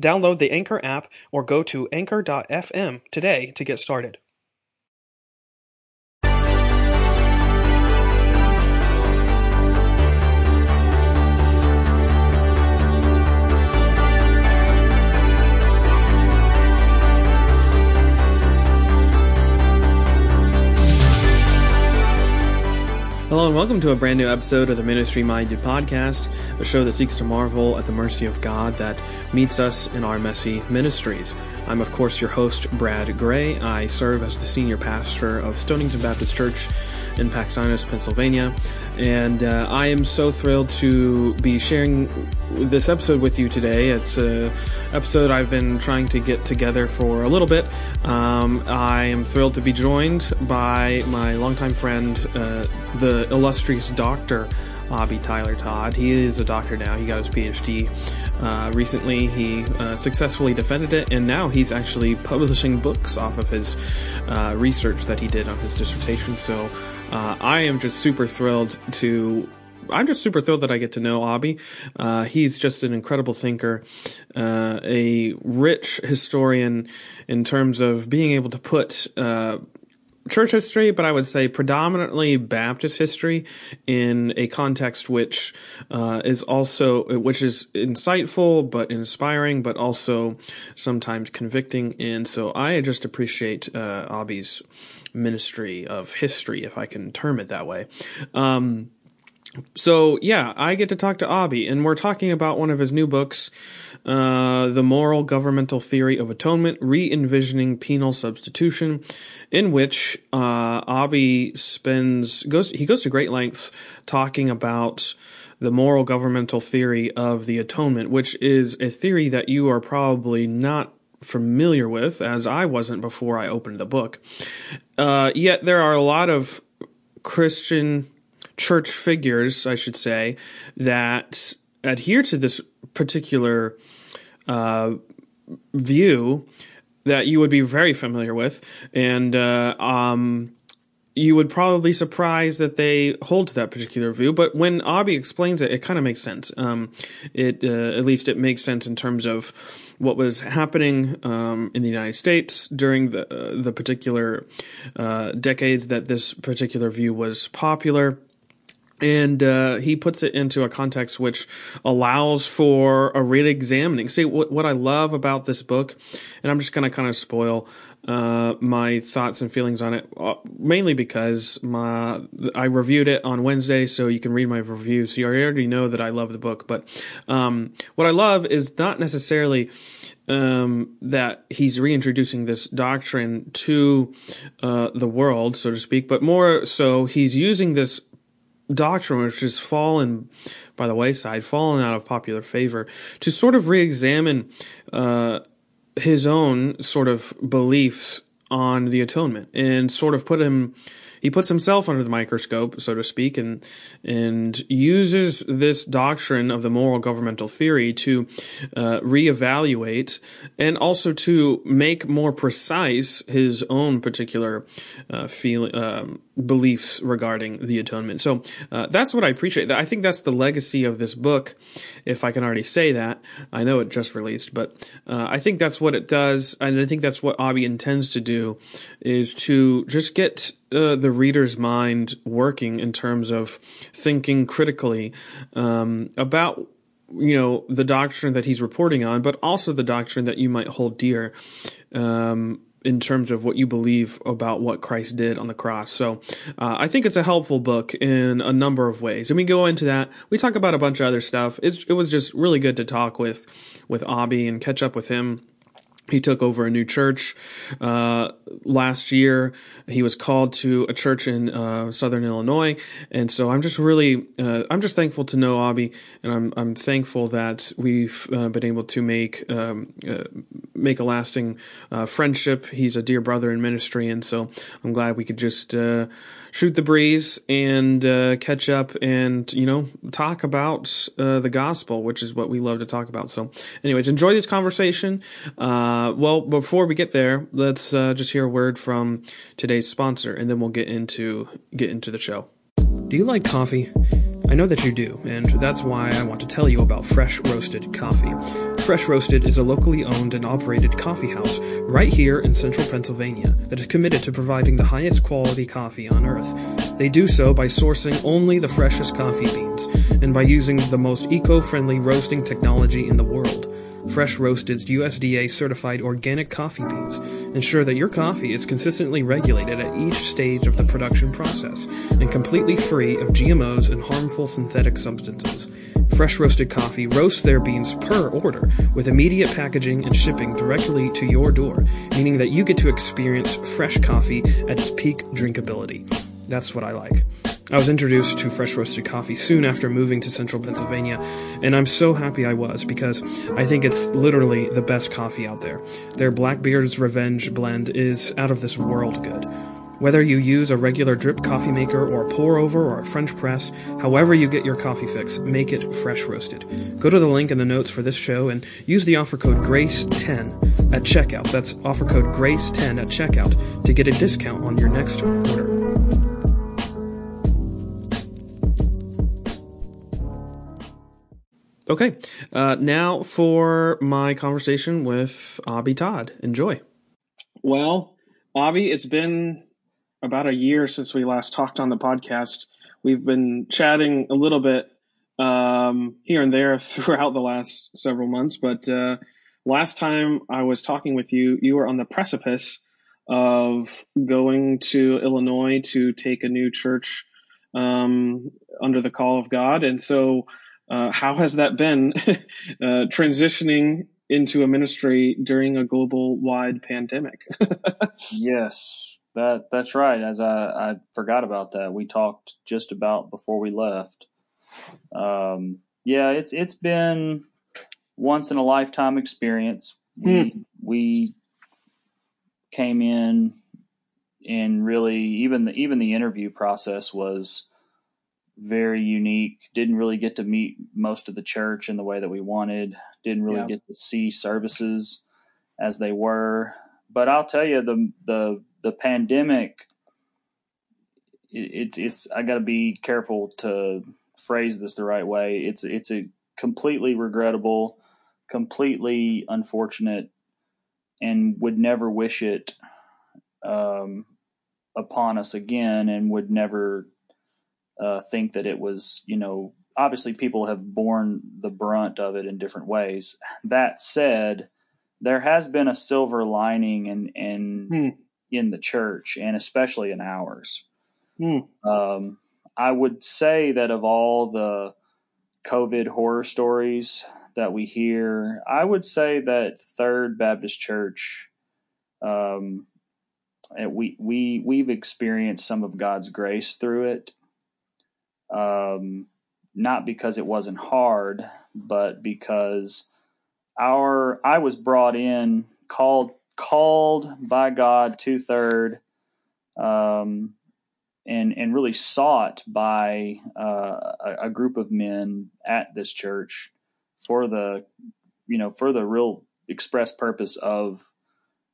Download the Anchor app or go to anchor.fm today to get started. Hello and welcome to a brand new episode of the Ministry Minded Podcast, a show that seeks to marvel at the mercy of God that meets us in our messy ministries. I'm, of course, your host, Brad Gray. I serve as the senior pastor of Stonington Baptist Church in Paxinos, Pennsylvania. And uh, I am so thrilled to be sharing this episode with you today. It's an episode I've been trying to get together for a little bit. Um, I am thrilled to be joined by my longtime friend, uh, the illustrious Dr. Obbie Tyler Todd. He is a doctor now. He got his PhD uh, recently. He uh, successfully defended it, and now he's actually publishing books off of his uh, research that he did on his dissertation. So uh, I am just super thrilled to. I'm just super thrilled that I get to know Obbie. Uh, he's just an incredible thinker, uh, a rich historian in terms of being able to put uh, church history, but I would say predominantly Baptist history in a context which uh, is also which is insightful but inspiring, but also sometimes convicting. And so I just appreciate uh, Obbie's ministry of history, if I can term it that way. Um, so yeah, I get to talk to Obbie, and we're talking about one of his new books, uh, "The Moral Governmental Theory of Atonement: Re-envisioning Penal Substitution," in which uh, Obbie spends goes he goes to great lengths talking about the moral governmental theory of the atonement, which is a theory that you are probably not familiar with, as I wasn't before I opened the book. Uh, yet there are a lot of Christian church figures, I should say, that adhere to this particular uh, view that you would be very familiar with, and uh, um, you would probably be surprised that they hold to that particular view. But when Obbie explains it, it kind of makes sense. Um, it uh, at least it makes sense in terms of what was happening um, in the United States during the uh, the particular uh, decades that this particular view was popular and uh, he puts it into a context which allows for a re-examining. See what what I love about this book, and I'm just going to kind of spoil uh, my thoughts and feelings on it, uh, mainly because my I reviewed it on Wednesday, so you can read my review. So you already know that I love the book. But um, what I love is not necessarily um, that he's reintroducing this doctrine to uh, the world, so to speak, but more so he's using this doctrine which has fallen by the wayside, fallen out of popular favor, to sort of re-examine uh, his own sort of beliefs on the atonement and sort of put him he puts himself under the microscope, so to speak, and and uses this doctrine of the moral governmental theory to uh, reevaluate and also to make more precise his own particular uh, um, beliefs regarding the atonement. So uh, that's what I appreciate. I think that's the legacy of this book, if I can already say that. I know it just released, but uh, I think that's what it does, and I think that's what Obbie intends to do, is to just get uh, the reader's mind working in terms of thinking critically um, about you know the doctrine that he's reporting on, but also the doctrine that you might hold dear. Um, in terms of what you believe about what Christ did on the cross. So uh, I think it's a helpful book in a number of ways. And we go into that. We talk about a bunch of other stuff. It's, it was just really good to talk with with Obbie and catch up with him he took over a new church uh, last year. He was called to a church in uh, Southern Illinois, and so I'm just really uh, I'm just thankful to know Obbie, and I'm I'm thankful that we've uh, been able to make um, uh, make a lasting uh, friendship. He's a dear brother in ministry, and so I'm glad we could just shoot the breeze and uh, catch up and you know talk about uh, the gospel, which is what we love to talk about. So, anyways, enjoy this conversation. Uh, well, before we get there, let's uh, just hear a word from today's sponsor, and then we'll get into get into the show. Do you like coffee? I know that you do, and that's why I want to tell you about Fresh Roasted Coffee. Fresh Roasted is a locally owned and operated coffee house right here in central Pennsylvania that is committed to providing the highest quality coffee on earth. They do so by sourcing only the freshest coffee beans and by using the most eco-friendly roasting technology in the world. Fresh Roasted's USDA certified organic coffee beans ensure that your coffee is consistently regulated at each stage of the production process and completely free of GMOs and harmful synthetic substances. Fresh Roasted Coffee roasts their beans per order with immediate packaging and shipping directly to your door, meaning that you get to experience fresh coffee at its peak drinkability. That's what I like. I was introduced to fresh roasted coffee soon after moving to central Pennsylvania, and I'm so happy I was because I think it's literally the best coffee out there. Their Blackbeard's Revenge blend is out of this world good. Whether you use a regular drip coffee maker or a pour over or a French press, however you get your coffee fix, make it fresh roasted. Go to the link in the notes for this show and use the offer code GRACE10 at checkout. That's offer code GRACE10 at checkout to get a discount on your next order. Okay, uh, now for my conversation with Obbie Todd. Enjoy. Well, Obbie, it's been about a year since we last talked on the podcast. We've been chatting a little bit um, here and there throughout the last several months, but uh, last time I was talking with you, you were on the precipice of going to Illinois to take a new church um, under the call of God. And so, uh, how has that been uh, transitioning into a ministry during a global wide pandemic? yes, that that's right. As I, I forgot about that, we talked just about before we left. Um, yeah, it's it's been once in a lifetime experience. We hmm. we came in and really even the even the interview process was very unique. Didn't really get to meet most of the church in the way that we wanted. Didn't really yeah. get to see services as they were. But I'll tell you the the the pandemic it's it's I got to be careful to phrase this the right way. It's it's a completely regrettable, completely unfortunate, and would never wish it um, upon us again, and would never uh, think that it was you know obviously people have borne the brunt of it in different ways. That said, there has been a silver lining and and hmm in the church and especially in ours. Hmm. Um, I would say that of all the COVID horror stories that we hear, I would say that Third Baptist Church, um, we we we've experienced some of God's grace through it. Um, not because it wasn't hard, but because our I was brought in called called by God to third, um, and and really sought by uh, a, a, group of men at this church for the you know for the real express purpose of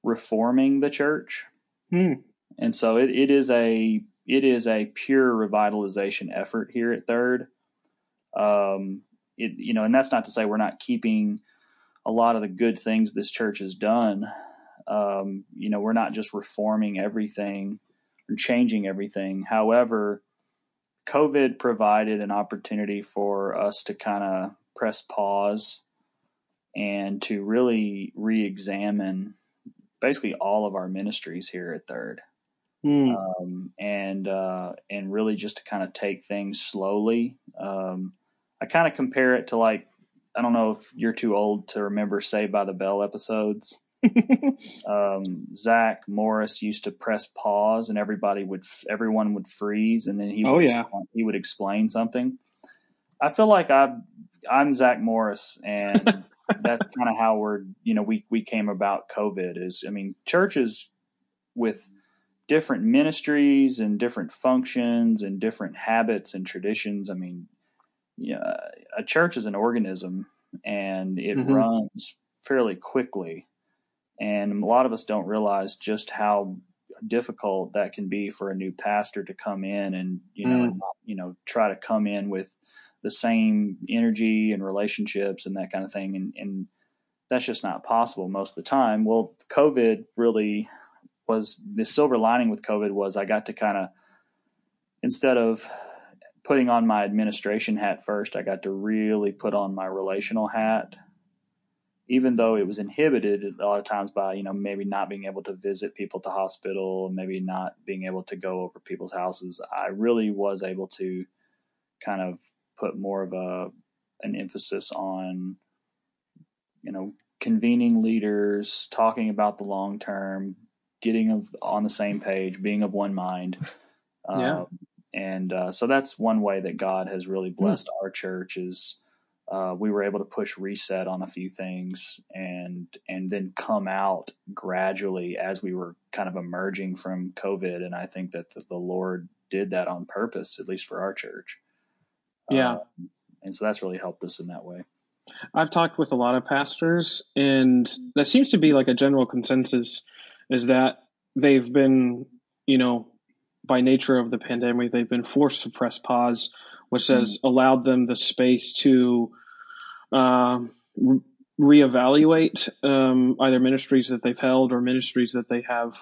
reforming the church. Hmm. And so it, it is a it is a pure revitalization effort here at Third. Um, it you know, and that's not to say we're not keeping a lot of the good things this church has done um, you know, we're not just reforming everything and changing everything. However, COVID provided an opportunity for us to kind of press pause and to really re examine basically all of our ministries here at Third, Mm. um, and uh, and really just to kind of take things slowly. Um, I kind of compare it to like I don't know if you're too old to remember Saved by the Bell episodes. Um, Zach Morris used to press pause, and everybody would everyone would freeze, and then he Oh, would yeah. he would explain something. I feel like I I'm Zach Morris, and that's kind of how we're you know we we came about COVID is I mean churches with different ministries and different functions and different habits and traditions. I mean, yeah, a church is an organism and it Mhm. runs fairly quickly. And a lot of us don't realize just how difficult that can be for a new pastor to come in and you know Mm. you know try to come in with the same energy and relationships and that kind of thing. And, and that's just not possible most of the time. Well covid really was the silver lining with covid was i got to kind of instead of putting on my administration hat first i got to really put on my relational hat even though it was inhibited a lot of times by you know maybe not being able to visit people at the hospital maybe not being able to go over people's houses i really was able to kind of put more of a an emphasis on you know convening leaders talking about the long term getting of, on the same page being of one mind Yeah. Um, and uh, so that's one way that god has really blessed our church is uh, we were able to push reset on a few things and and then come out gradually as we were kind of emerging from covid. And i think that the, the lord did that on purpose at least for our church. Yeah. Uh, and so that's really helped us in that way. I've talked with a lot of pastors, and that seems to be like a general consensus is that they've been, you know, by nature of the pandemic, they've been forced to press pause, which has allowed them the space to um, re- reevaluate um, either ministries that they've held or ministries that they have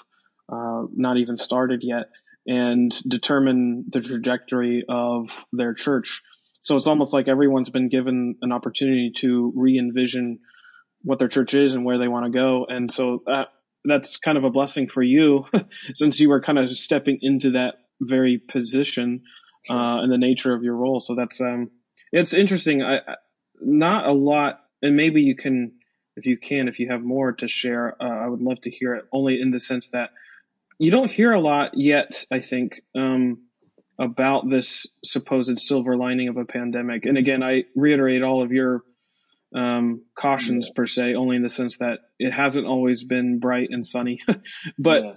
uh, not even started yet and determine the trajectory of their church. So it's almost like everyone's been given an opportunity to re envision what their church is and where they want to go. And so that, that's kind of a blessing for you since you were kind of stepping into that very position uh, and the nature of your role. So that's um, it's interesting. I, I not a lot, and maybe you can, if you can, if you have more to share, uh, I would love to hear it. Only in the sense that you don't hear a lot yet. I think um, about this supposed silver lining of a pandemic. And again, I reiterate all of your um, cautions per se, only in the sense that it hasn't always been bright and sunny. but Yeah.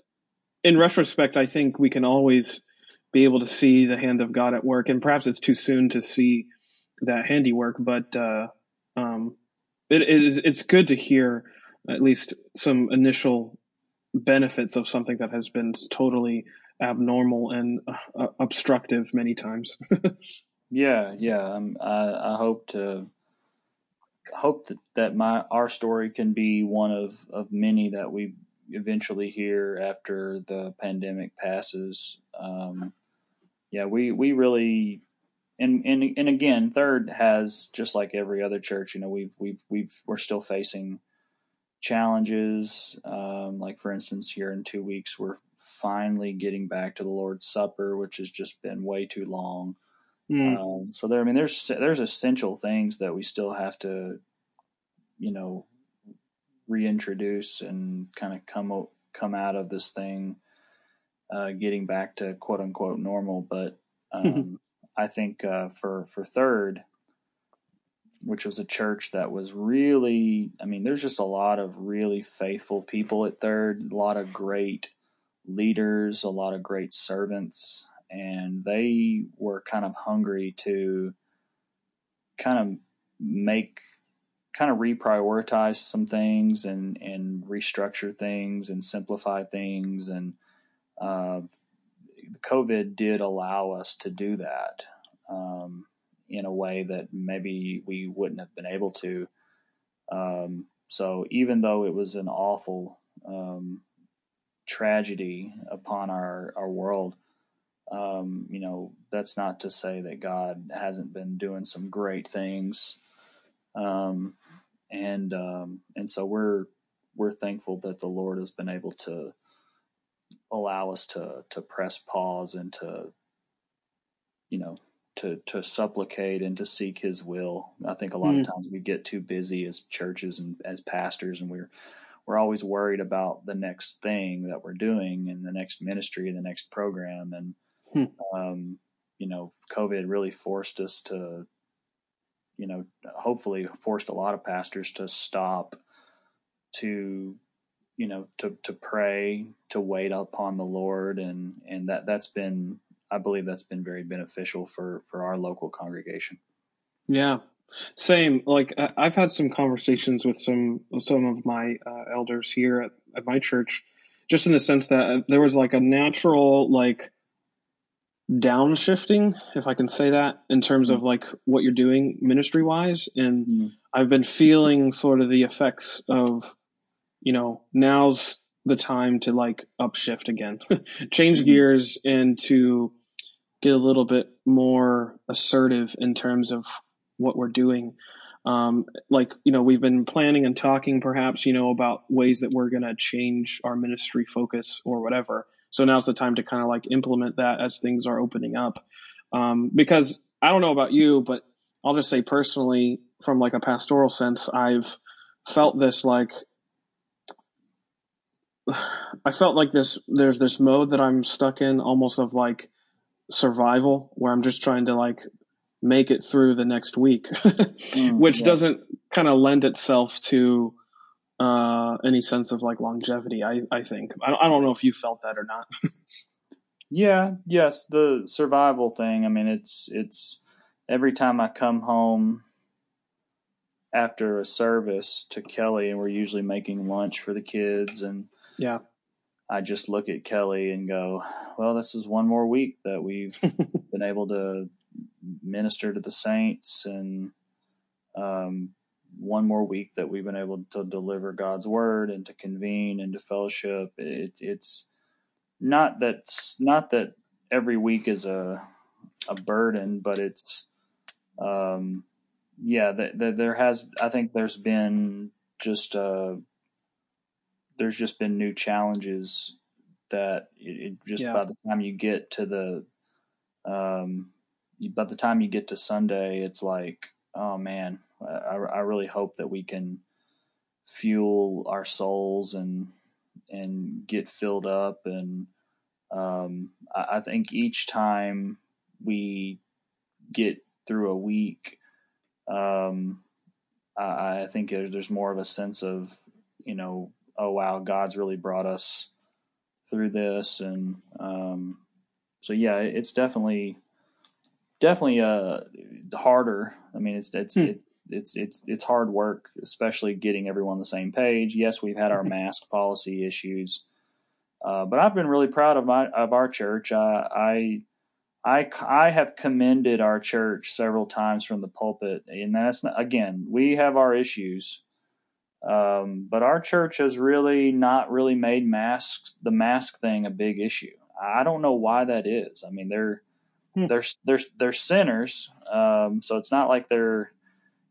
in retrospect, I think we can always be able to see the hand of God at work. And perhaps it's too soon to see that handiwork, but uh, um, it, it is it's good to hear at least some initial benefits of something that has been totally abnormal and uh, obstructive many times. Yeah, yeah. Um, I, I hope to hope that, that my our story can be one of, of many that we eventually hear after the pandemic passes. Um, yeah, we, we really and, and and again, third has just like every other church, you know, we've we've we've we're still facing challenges. Um, like for instance, here in two weeks, we're finally getting back to the Lord's Supper, which has just been way too long. Mm. Um, so there, I mean, there's there's essential things that we still have to, you know, reintroduce and kind of come come out of this thing, uh, getting back to quote unquote normal. But um, I think uh, for for third, which was a church that was really, I mean, there's just a lot of really faithful people at third, a lot of great leaders, a lot of great servants, and they were kind of hungry to kind of make kind of reprioritize some things and and restructure things and simplify things and uh, COVID did allow us to do that um, in a way that maybe we wouldn't have been able to. Um, so even though it was an awful um, tragedy upon our our world, um, you know, that's not to say that God hasn't been doing some great things. Um, and um, and so we're we're thankful that the Lord has been able to allow us to to press pause and to you know to to supplicate and to seek his will. I think a lot mm. of times we get too busy as churches and as pastors and we're we're always worried about the next thing that we're doing and the next ministry and the next program and hmm. um, you know covid really forced us to you know hopefully forced a lot of pastors to stop to you know to to pray to wait upon the lord. And and that that's been i believe that's been very beneficial for for our local congregation. Yeah. Same. Like I've had some conversations with some some of my uh, elders here at, at my church, just in the sense that there was like a natural like downshifting, if I can say that, in terms of like what you're doing ministry wise, and mm-hmm. I've been feeling sort of the effects of, you know, now's the time to like upshift again, change mm-hmm. gears, and to get a little bit more assertive in terms of what we're doing. Um, like, you know, we've been planning and talking perhaps, you know, about ways that we're going to change our ministry focus or whatever. So now's the time to kind of like implement that as things are opening up. Um, because I don't know about you, but I'll just say personally, from like a pastoral sense, I've felt this like, I felt like this, there's this mode that I'm stuck in almost of like survival where I'm just trying to like make it through the next week, mm, which yeah. doesn't kind of lend itself to uh, any sense of like longevity. I I think I, I don't know if you felt that or not. yeah. Yes. The survival thing. I mean, it's it's every time I come home after a service to Kelly, and we're usually making lunch for the kids, and yeah. I just look at Kelly and go, well, this is one more week that we've been able to minister to the saints and um, one more week that we've been able to deliver God's word and to convene and to fellowship. It, it's not that not that every week is a a burden, but it's um, yeah. The, the, there has I think there's been just uh, there's just been new challenges that it, it just yeah. by the time you get to the um, by the time you get to Sunday, it's like, oh man, I, I really hope that we can fuel our souls and and get filled up. And um, I, I think each time we get through a week, um, I, I think there's more of a sense of, you know, oh wow, God's really brought us through this, and um, so yeah, it's definitely definitely uh harder. I mean, it's it's hmm. it, it's it's it's hard work, especially getting everyone on the same page. Yes, we've had our mask policy issues, uh, but I've been really proud of my of our church. I I I have commended our church several times from the pulpit, and that's not, again we have our issues, um, but our church has really not really made masks the mask thing a big issue. I don't know why that is. I mean, they're Hmm. They're they're they're sinners, um, so it's not like they're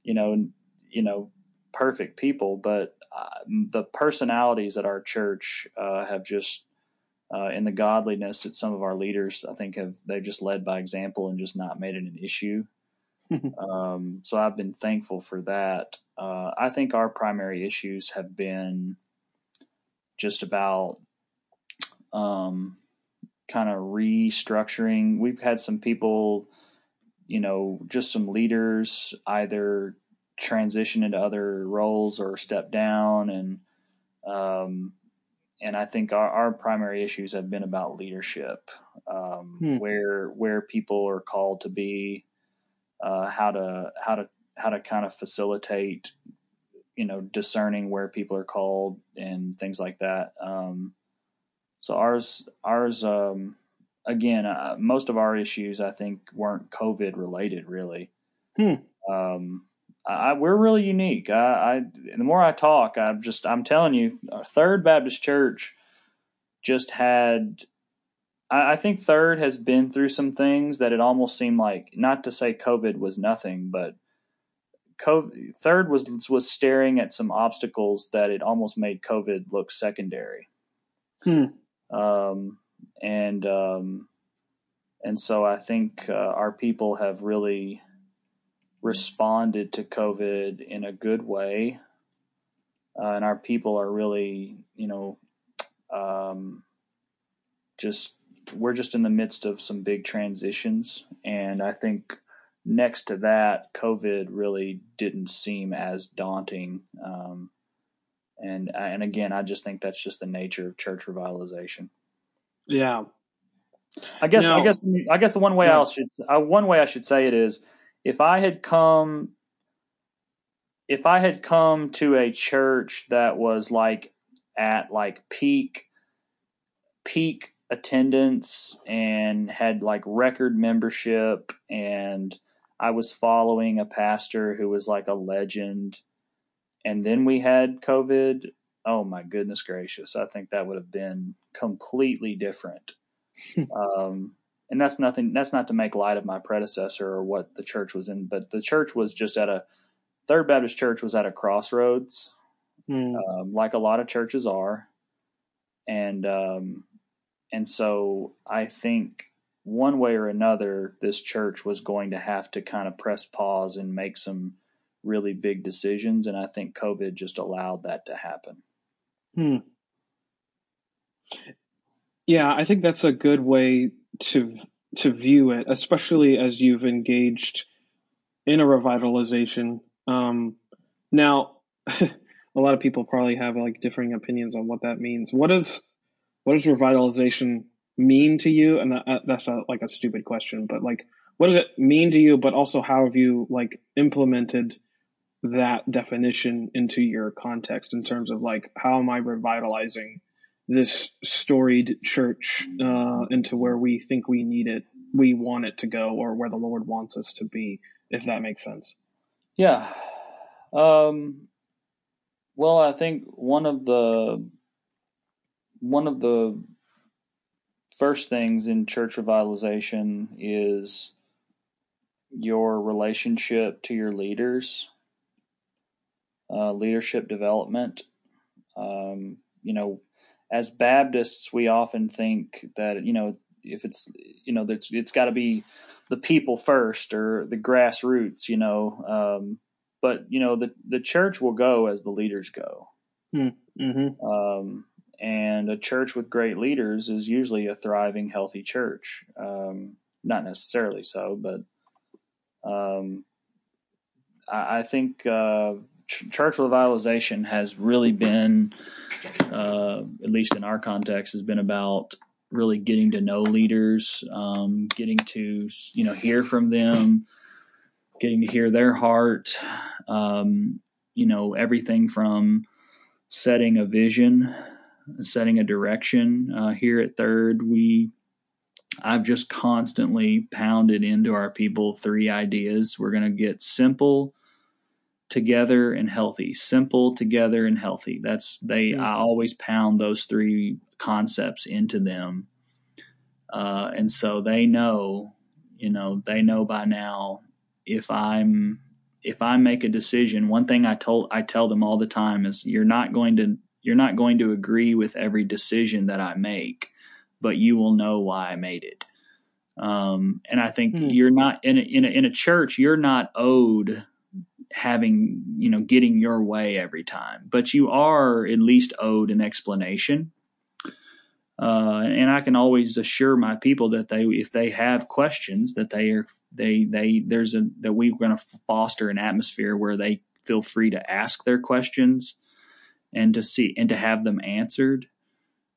you know you know perfect people, but uh, the personalities at our church uh, have just uh, in the godliness that some of our leaders I think have they've just led by example and just not made it an issue. um, so I've been thankful for that. Uh, I think our primary issues have been just about um, kind of restructuring. We've had some people, you know, just some leaders either transition into other roles or step down, and um, and I think our, our primary issues have been about leadership, um, hmm. where where people are called to be, uh, how to how to how to kind of facilitate, you know, discerning where people are called and things like that. Um, so ours, ours, um, again, uh, most of our issues I think weren't COVID related, really. Hmm. Um, I, we're really unique. I, I, the more I talk, I'm just, I'm telling you, Third Baptist Church just had. I, I think Third has been through some things that it almost seemed like, not to say COVID was nothing, but COVID, third was was staring at some obstacles that it almost made COVID look secondary. Hmm. Um, and um, and so I think uh, our people have really responded to COVID in a good way, uh, and our people are really, you know, um, just we're just in the midst of some big transitions, and I think next to that, COVID really didn't seem as daunting. Um, and and again, I just think that's just the nature of church revitalization. Yeah. I guess now, I guess I guess the one way yeah. I should uh, one way I should say it is if I had come if I had come to a church that was like at like peak peak attendance and had like record membership and I was following a pastor who was like a legend and then we had COVID. Oh my goodness gracious. I think that would have been completely different. um, and that's nothing, that's not to make light of my predecessor or what the church was in, but the church was just at a, Third Baptist Church was at a crossroads, mm. um, like a lot of churches are. And, um, and so I think one way or another, this church was going to have to kind of press pause and make some really big decisions. And I think COVID just allowed that to happen. Hmm. Yeah, I think that's a good way to to view it, especially as you've engaged in a revitalization. Um, now, a lot of people probably have like differing opinions on what that means. What does what does revitalization mean to you? And that, that's a, like a stupid question, but like, what does it mean to you? But also, how have you like implemented that definition into your context in terms of like how am I revitalizing this storied church uh, into where we think we need it, we want it to go, or where the Lord wants us to be, if that makes sense. Yeah. Um, well, I think one of the one of the first things in church revitalization is your relationship to your leaders uh, leadership development. Um, you know, as Baptists, we often think that you know if it's you know it's it's got to be the people first or the grassroots, you know. Um, but you know the the church will go as the leaders go. Hmm. Mm-hmm. Um, and a church with great leaders is usually a thriving, healthy church. Um, not necessarily so, but um, I, I, think uh, church revitalization has really been, uh, at least in our context, has been about really getting to know leaders, um, getting to you know hear from them, getting to hear their heart. Um, you know everything from setting a vision, setting a direction. Uh, here at Third, we I've just constantly pounded into our people three ideas. We're going to get simple together and healthy simple together and healthy that's they mm-hmm. i always pound those three concepts into them uh, and so they know you know they know by now if i'm if i make a decision one thing i told i tell them all the time is you're not going to you're not going to agree with every decision that i make but you will know why i made it um, and i think mm. you're not in a, in a, in a church you're not owed having you know getting your way every time but you are at least owed an explanation uh, and I can always assure my people that they, if they have questions, that they are they they there's a that we're going to foster an atmosphere where they feel free to ask their questions and to see and to have them answered.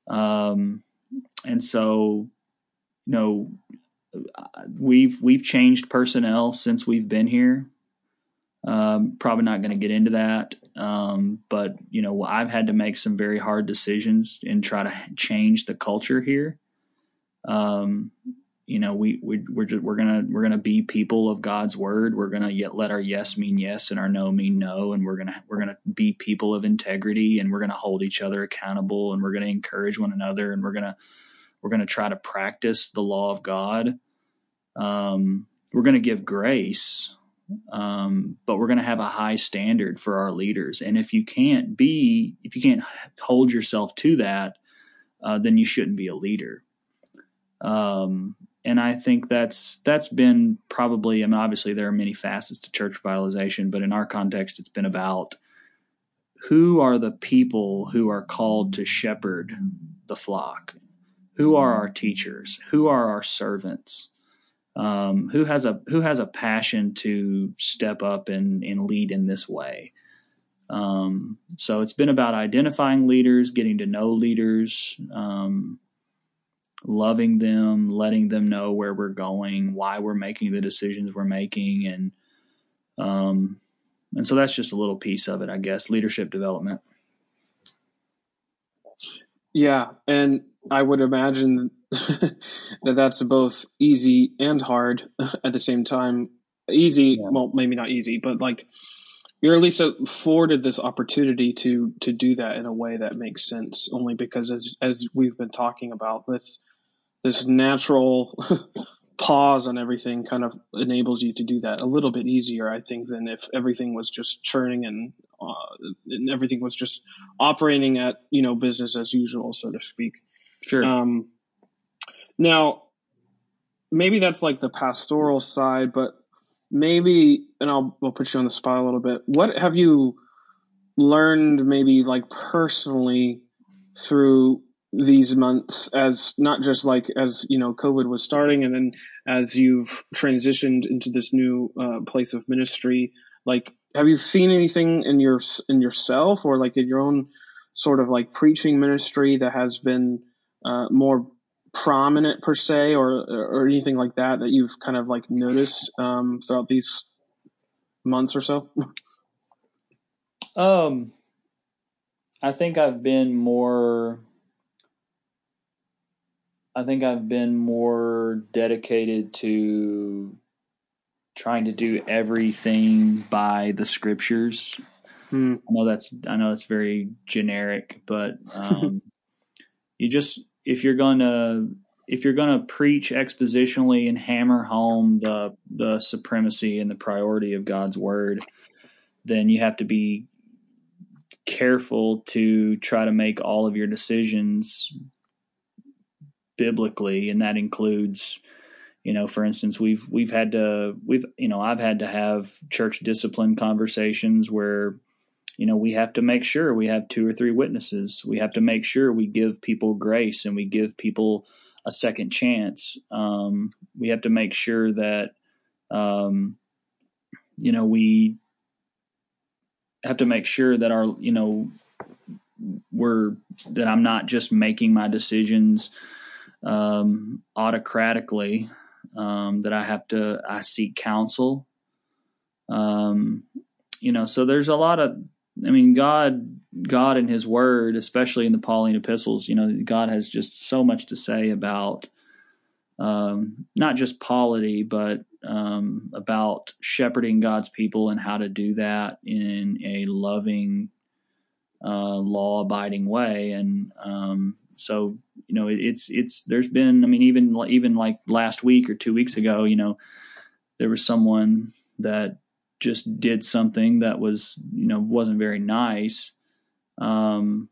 Um, and so, you know, we've we've changed personnel since we've been here. Um, probably not going to get into that. Um, but you know, I've had to make some very hard decisions and try to change the culture here. Um, you know, we, we we're just, we're gonna we're gonna be people of God's word. We're gonna yet let our yes mean yes and our no mean no, and we're gonna we're gonna be people of integrity, and we're gonna hold each other accountable, and we're gonna encourage one another, and we're gonna we're gonna try to practice the law of God. Um, we're gonna give grace um, but we're going to have a high standard for our leaders. And if you can't be, if you can't hold yourself to that, uh, then you shouldn't be a leader. Um, and I think that's that's been probably. I mean, obviously there are many facets to church revitalization, but in our context, it's been about who are the people who are called to shepherd the flock, who are our teachers, who are our servants, um, who has a who has a passion to step up and and lead in this way. Um, so it's been about identifying leaders, getting to know leaders, um, loving them, letting them know where we're going, why we're making the decisions we're making, and um, and so that's just a little piece of it, I guess. Leadership development. Yeah, and I would imagine that that's both easy and hard at the same time. Easy, yeah. well, maybe not easy, but like you're at least afforded this opportunity to to do that in a way that makes sense. Only because, as as we've been talking about, this this natural pause on everything kind of enables you to do that a little bit easier, I think, than if everything was just churning and, uh, and everything was just operating at you know business as usual, so to speak. Sure. Um, now, maybe that's like the pastoral side, but maybe, and I'll, I'll put you on the spot a little bit. What have you learned, maybe like personally, through these months as not just like as you know covid was starting and then as you've transitioned into this new uh, place of ministry like have you seen anything in your in yourself or like in your own sort of like preaching ministry that has been uh, more prominent per se or or anything like that that you've kind of like noticed um, throughout these months or so um i think i've been more I think I've been more dedicated to trying to do everything by the scriptures. Hmm. I know that's I know it's very generic, but um, you just if you're gonna if you're gonna preach expositionally and hammer home the the supremacy and the priority of God's word, then you have to be careful to try to make all of your decisions biblically, and that includes, you know, for instance, we've we've had to we've you know I've had to have church discipline conversations where you know we have to make sure we have two or three witnesses we have to make sure we give people grace and we give people a second chance um, we have to make sure that um, you know we have to make sure that our you know we're that i'm not just making my decisions um, autocratically um, that I have to I seek counsel. Um, you know, so there's a lot of I mean, God, God in His Word, especially in the Pauline epistles, you know, God has just so much to say about um, not just polity, but um, about shepherding God's people and how to do that in a loving, uh, law abiding way. And um, so, you know, it, it's it's there's been, I mean, even even like last week or two weeks ago, you know, there was someone that just did something that was you know wasn't very nice. Um,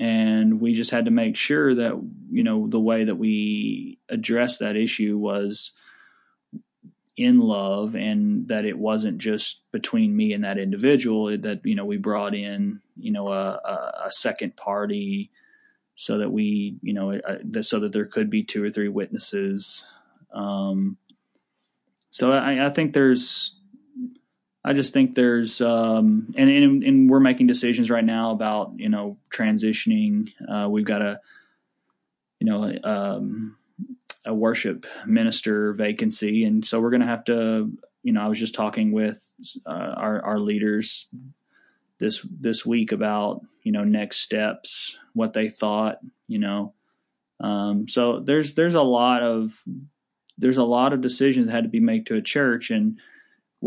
and we just had to make sure that you know the way that we addressed that issue was in love and that it wasn't just between me and that individual that you know we brought in you know a, a, second party so that we you know so that there could be two or three witnesses um, so I, I, think there's I just think there's um, and, and, and we're making decisions right now about you know transitioning uh, we've got a you know um, a worship minister vacancy, and so we're going to have to. You know, I was just talking with uh, our our leaders this this week about you know next steps, what they thought. You know, um, so there's there's a lot of there's a lot of decisions that had to be made to a church, and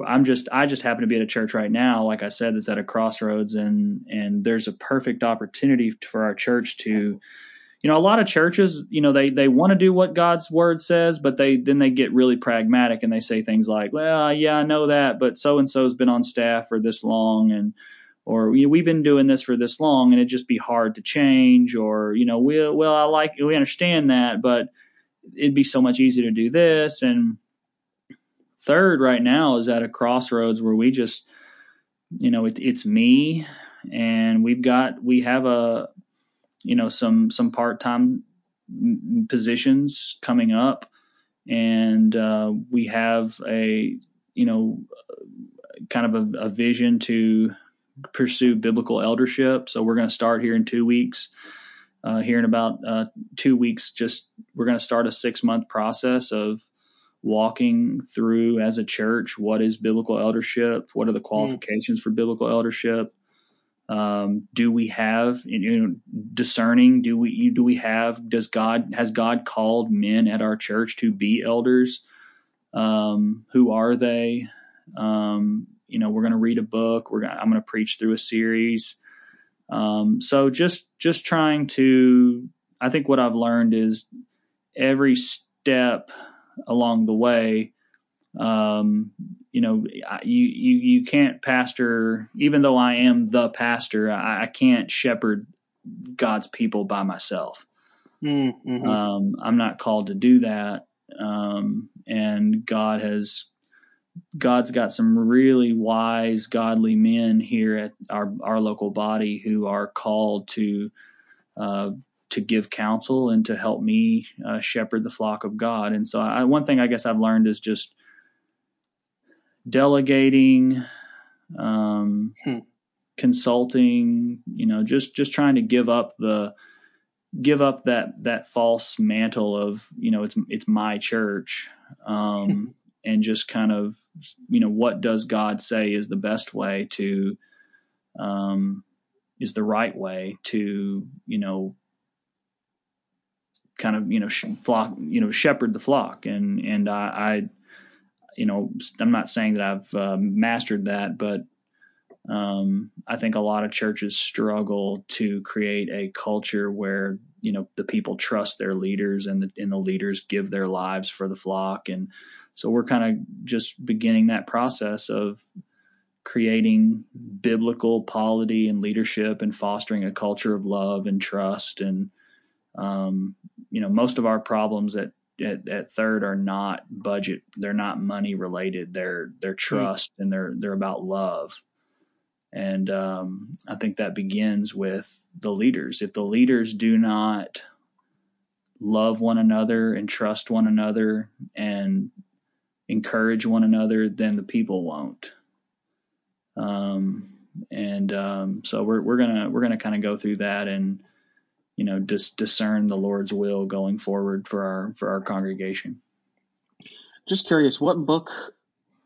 I'm just I just happen to be at a church right now, like I said, that's at a crossroads, and and there's a perfect opportunity for our church to you know, a lot of churches, you know, they they want to do what God's word says, but they then they get really pragmatic and they say things like, "Well, yeah, I know that, but so and so's been on staff for this long, and or you know, we've been doing this for this long, and it'd just be hard to change." Or you know, we well, I like we understand that, but it'd be so much easier to do this. And third, right now, is at a crossroads where we just, you know, it, it's me, and we've got we have a you know some some part time positions coming up, and uh, we have a you know kind of a, a vision to pursue biblical eldership. So we're going to start here in two weeks. Uh, here in about uh, two weeks, just we're going to start a six month process of walking through as a church what is biblical eldership, what are the hmm. qualifications mm. for biblical eldership, um, do we have you know discerning? Do we do we have? Does God has God called men at our church to be elders? Um, who are they? Um, you know, we're going to read a book. We're gonna, I'm going to preach through a series. Um, so just just trying to. I think what I've learned is every step along the way um, you know, you, you, you can't pastor, even though I am the pastor, I, I can't shepherd God's people by myself. Mm-hmm. Um, I'm not called to do that. Um, and God has, God's got some really wise, godly men here at our, our local body who are called to, uh, to give counsel and to help me uh, shepherd the flock of God. And so, I, one thing I guess I've learned is just delegating, um, hmm. consulting, you know, just just trying to give up the give up that that false mantle of you know it's it's my church um, and just kind of you know what does God say is the best way to um, is the right way to you know kind of you know flock you know shepherd the flock. And and I, I you know, I'm not saying that I've uh, mastered that, but um, I think a lot of churches struggle to create a culture where you know the people trust their leaders and the, and the leaders give their lives for the flock, and so we're kind of just beginning that process of creating biblical polity and leadership and fostering a culture of love and trust and um, you know most of our problems at at, at, third are not budget they're not money related they're they're hmm. trust mm-hmm. and they're they're about love and um, i think that begins with the leaders if the leaders do not love one another and trust one another and encourage one another then the people won't um, and um, so we're, we're gonna we're gonna kind of go through that and you know dis- discern the Lord's will going forward for our for our congregation. Just curious, what book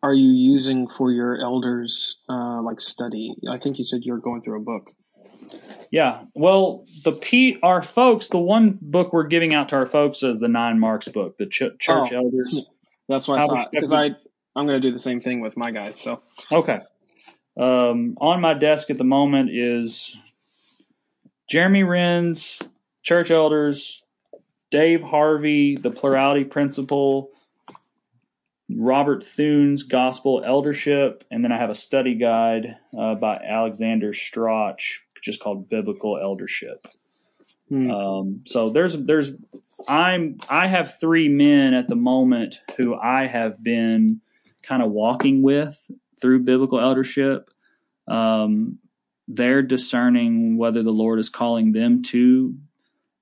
are you using for your elders uh, like study? I think you said you're going through a book. Yeah, well, the P our folks, the one book we're giving out to our folks is the Nine Marks book, the ch- Church oh, Elders. That's what I thought because I I'm going to do the same thing with my guys. So okay. Um, on my desk at the moment is Jeramie Rinne, church elders, Dave Harvey, the plurality principle, Robert Thune's gospel eldership, and then I have a study guide uh, by Alexander Strauch, just called biblical eldership. Hmm. Um, so there's there's I'm I have three men at the moment who I have been kind of walking with through biblical eldership. Um, they're discerning whether the Lord is calling them to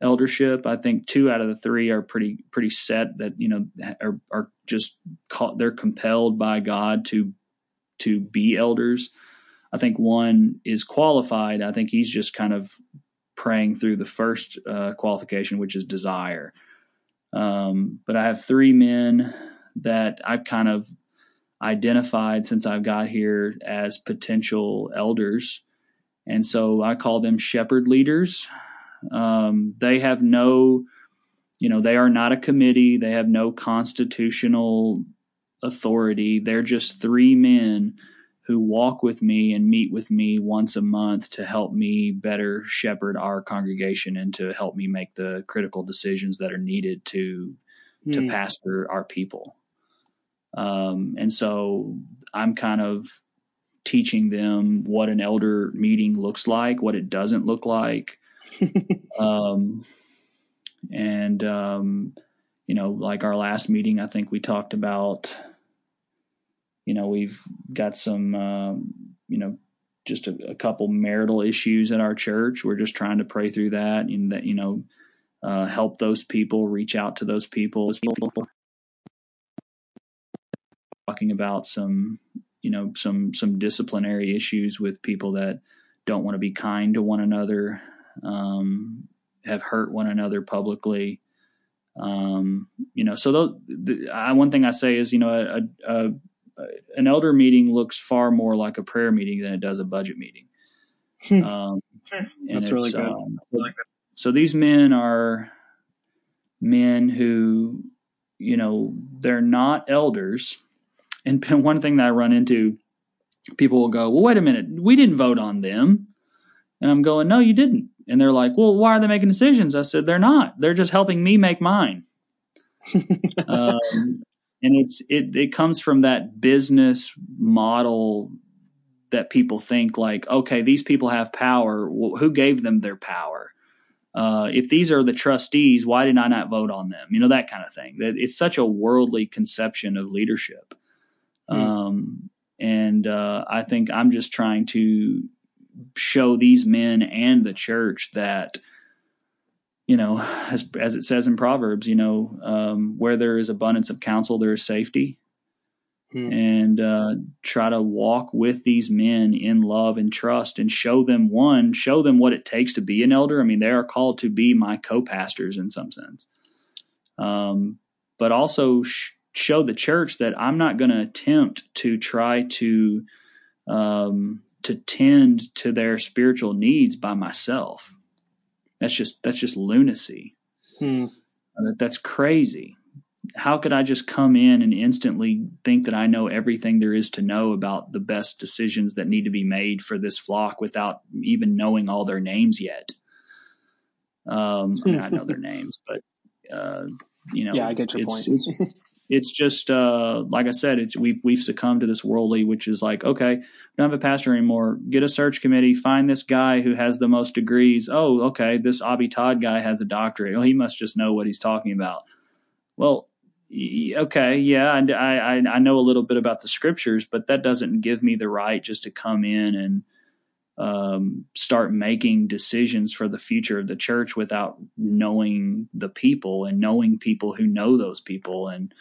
eldership. I think two out of the three are pretty pretty set that you know are are just caught, they're compelled by God to to be elders. I think one is qualified. I think he's just kind of praying through the first uh, qualification, which is desire. Um, but I have three men that I've kind of identified since I've got here as potential elders and so I call them shepherd leaders. Um, they have no, you know, they are not a committee. They have no constitutional authority. They're just three men who walk with me and meet with me once a month to help me better shepherd our congregation and to help me make the critical decisions that are needed to mm. to hmm. pastor our people. Um, and so I'm kind of teaching them what an elder meeting looks like, what it doesn't look like. um, and, um, you know, like our last meeting, I think we talked about you know, we've got some, um, you know, just a, a, couple marital issues at our church. We're just trying to pray through that and that, you know, uh, help those people, reach out to those people. Talking about some, you know, some some disciplinary issues with people that don't want to be kind to one another, um, have hurt one another publicly. Um, you know, so those, the, I, one thing I say is, you know, a, a, an elder meeting looks far more like a prayer meeting than it does a budget meeting. Hmm. Um, That's really good. Um, so these men are men who, you know, they're not elders. And one thing that I run into, people will go, "Well, wait a minute, we didn't vote on them," and I'm going, "No, you didn't." And they're like, "Well, why are they making decisions?" I said, "They're not. They're just helping me make mine." um, and it's it it comes from that business model that people think like okay these people have power well, who gave them their power uh, if these are the trustees why did i not vote on them you know that kind of thing that it's such a worldly conception of leadership. Um, and uh, i think i'm just trying to show these men and the church that you know, as as it says in Proverbs, you know, um, where there is abundance of counsel, there is safety. Hmm. And uh, try to walk with these men in love and trust, and show them one, show them what it takes to be an elder. I mean, they are called to be my co-pastors in some sense, um, but also sh- show the church that I'm not going to attempt to try to um, to tend to their spiritual needs by myself. That's just that's just lunacy. Hmm. Uh, that's crazy. How could I just come in and instantly think that I know everything there is to know about the best decisions that need to be made for this flock without even knowing all their names yet? Um, I, mean, I know their names, but uh, you know, yeah, I get your point. it's, it's just uh, like I said, it's we've we've succumbed to this worldly, which is like, okay, don't have a pastor anymore. Get a search committee, find this guy who has the most degrees. Oh, okay, this Obbie Todd guy has a doctorate. Well, he must just know what he's talking about. Well, okay, yeah, I, I I know a little bit about the scriptures, but that doesn't give me the right just to come in and um, start making decisions for the future of the church without knowing the people and knowing people who know those people and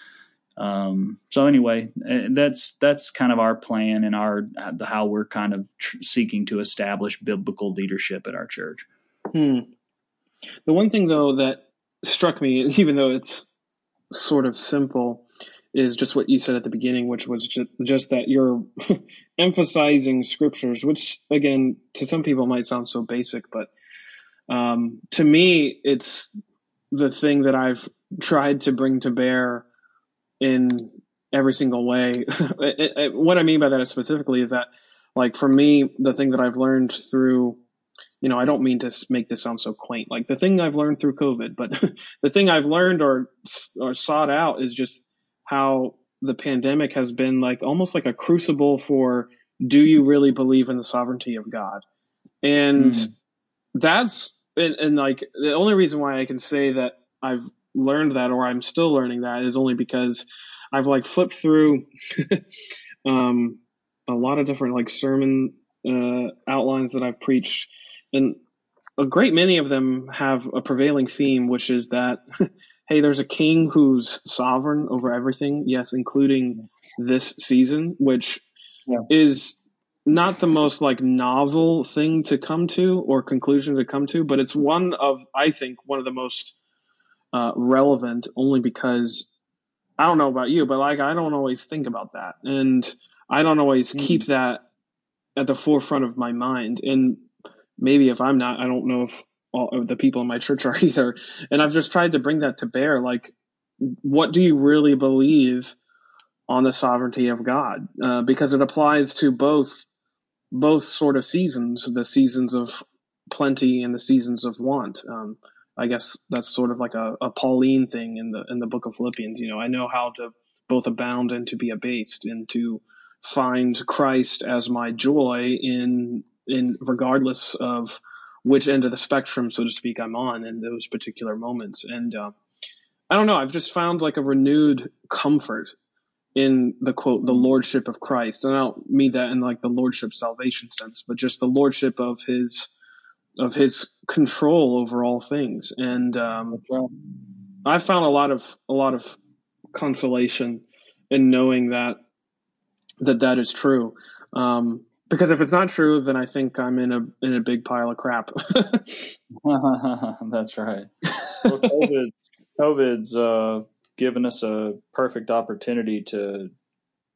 um, so anyway, eh, that's that's kind of our plan and our how we're kind of tr- seeking to establish biblical leadership at our church. Hmm. The one thing though that struck me, even though it's sort of simple, is just what you said at the beginning, which was just, just that you're emphasizing scriptures, which again to some people might sound so basic, but um, to me, it's the thing that I've tried to bring to bear in every single way. it, it, what I mean by that specifically is that, like, for me, the thing that I've learned through, you know, I don't mean to make this sound so quaint. Like the thing I've learned through COVID, but the thing I've learned or or sought out is just how the pandemic has been like almost like a crucible for do you really believe in the sovereignty of God? And mm. that's and, and like the only reason why I can say that I've learned that or I'm still learning that is only because I've like flipped through um, a lot of different like sermon uh, outlines that I've preached, and a great many of them have a prevailing theme, which is that hey, there's a king who's sovereign over everything, yes, including this season, which yeah. is not the most like novel thing to come to or conclusion to come to, but it's one of I think one of the most uh, relevant only because I don't know about you, but like I don't always think about that, and I don't always mm. keep that at the forefront of my mind. And maybe if I'm not, I don't know if all of the people in my church are either. And I've just tried to bring that to bear. Like, what do you really believe on the sovereignty of God uh, because it applies to both both sort of seasons, the seasons of plenty and the seasons of want. Um, I guess that's sort of like a, a Pauline thing in the in the book of Philippians. You know, I know how to both abound and to be abased, and to find Christ as my joy in in regardless of which end of the spectrum, so to speak, I'm on in those particular moments. And uh, I don't know, I've just found like a renewed comfort in the quote the lordship of Christ. And I don't mean that in like the lordship salvation sense, but just the lordship of his of his control over all things. And um, I found a lot of a lot of consolation in knowing that that that is true. Um, because if it's not true, then I think I'm in a in a big pile of crap. That's right. Well, COVID, COVID's uh, given us a perfect opportunity to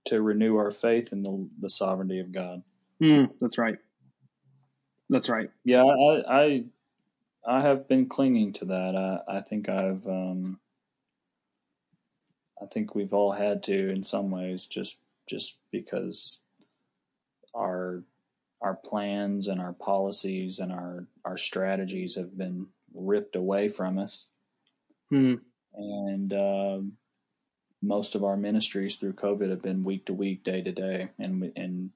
to renew our faith in the the sovereignty of God. Mm, that's right. That's right. Yeah, I I, I have been clinging to that. I, I think I've um, I think we've all had to in some ways just just because our our plans and our policies and our our strategies have been ripped away from us. Hmm. And uh, most of our ministries through COVID have been week to week, day to day, and and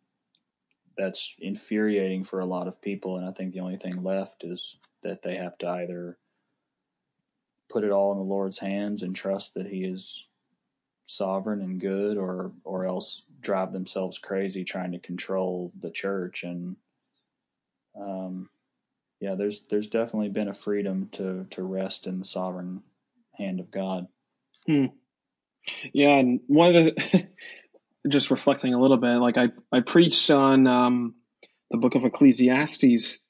that's infuriating for a lot of people. And I think the only thing left is that they have to either put it all in the Lord's hands and trust that He is sovereign and good, or or else drive themselves crazy trying to control the church. And um, yeah, there's there's definitely been a freedom to to rest in the sovereign hand of God. Hmm. Yeah, and one of the just reflecting a little bit, like I I preached on um, the book of Ecclesiastes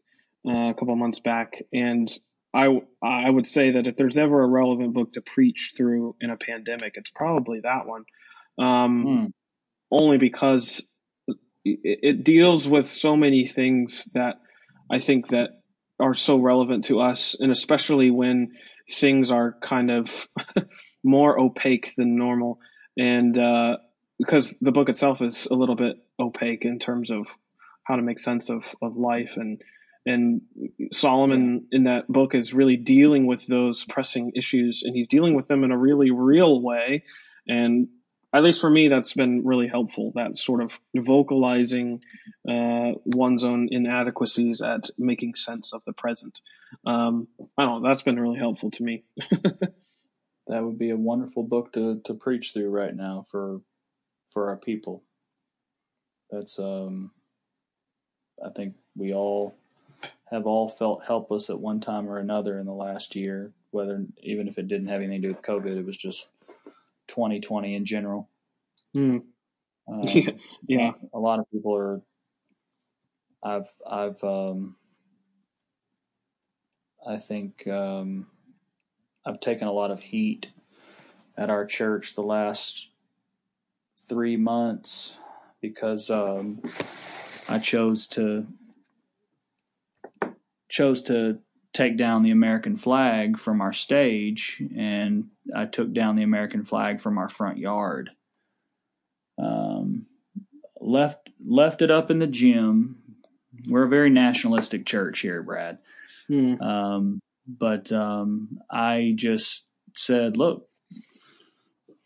uh, a couple months back, and I I would say that if there's ever a relevant book to preach through in a pandemic, it's probably that one. Um, hmm. Only because it, it deals with so many things that I think that are so relevant to us, and especially when things are kind of more opaque than normal. And uh, because the book itself is a little bit opaque in terms of how to make sense of, of life. And and Solomon in that book is really dealing with those pressing issues and he's dealing with them in a really real way. And at least for me that's been really helpful that sort of vocalizing uh, one's own inadequacies at making sense of the present. Um, i don't know that's been really helpful to me. That would be a wonderful book to, to preach through right now for for our people. That's um, I think we all have all felt helpless at one time or another in the last year, whether even if it didn't have anything to do with COVID, it was just 2020 in general. Mm. Um, yeah. yeah, a lot of people are. I've I've um, I think um, I've taken a lot of heat at our church the last three months because um, I chose to chose to take down the American flag from our stage, and I took down the American flag from our front yard. Um, left left it up in the gym. We're a very nationalistic church here, Brad. Hmm. Um, but um, I just said, look,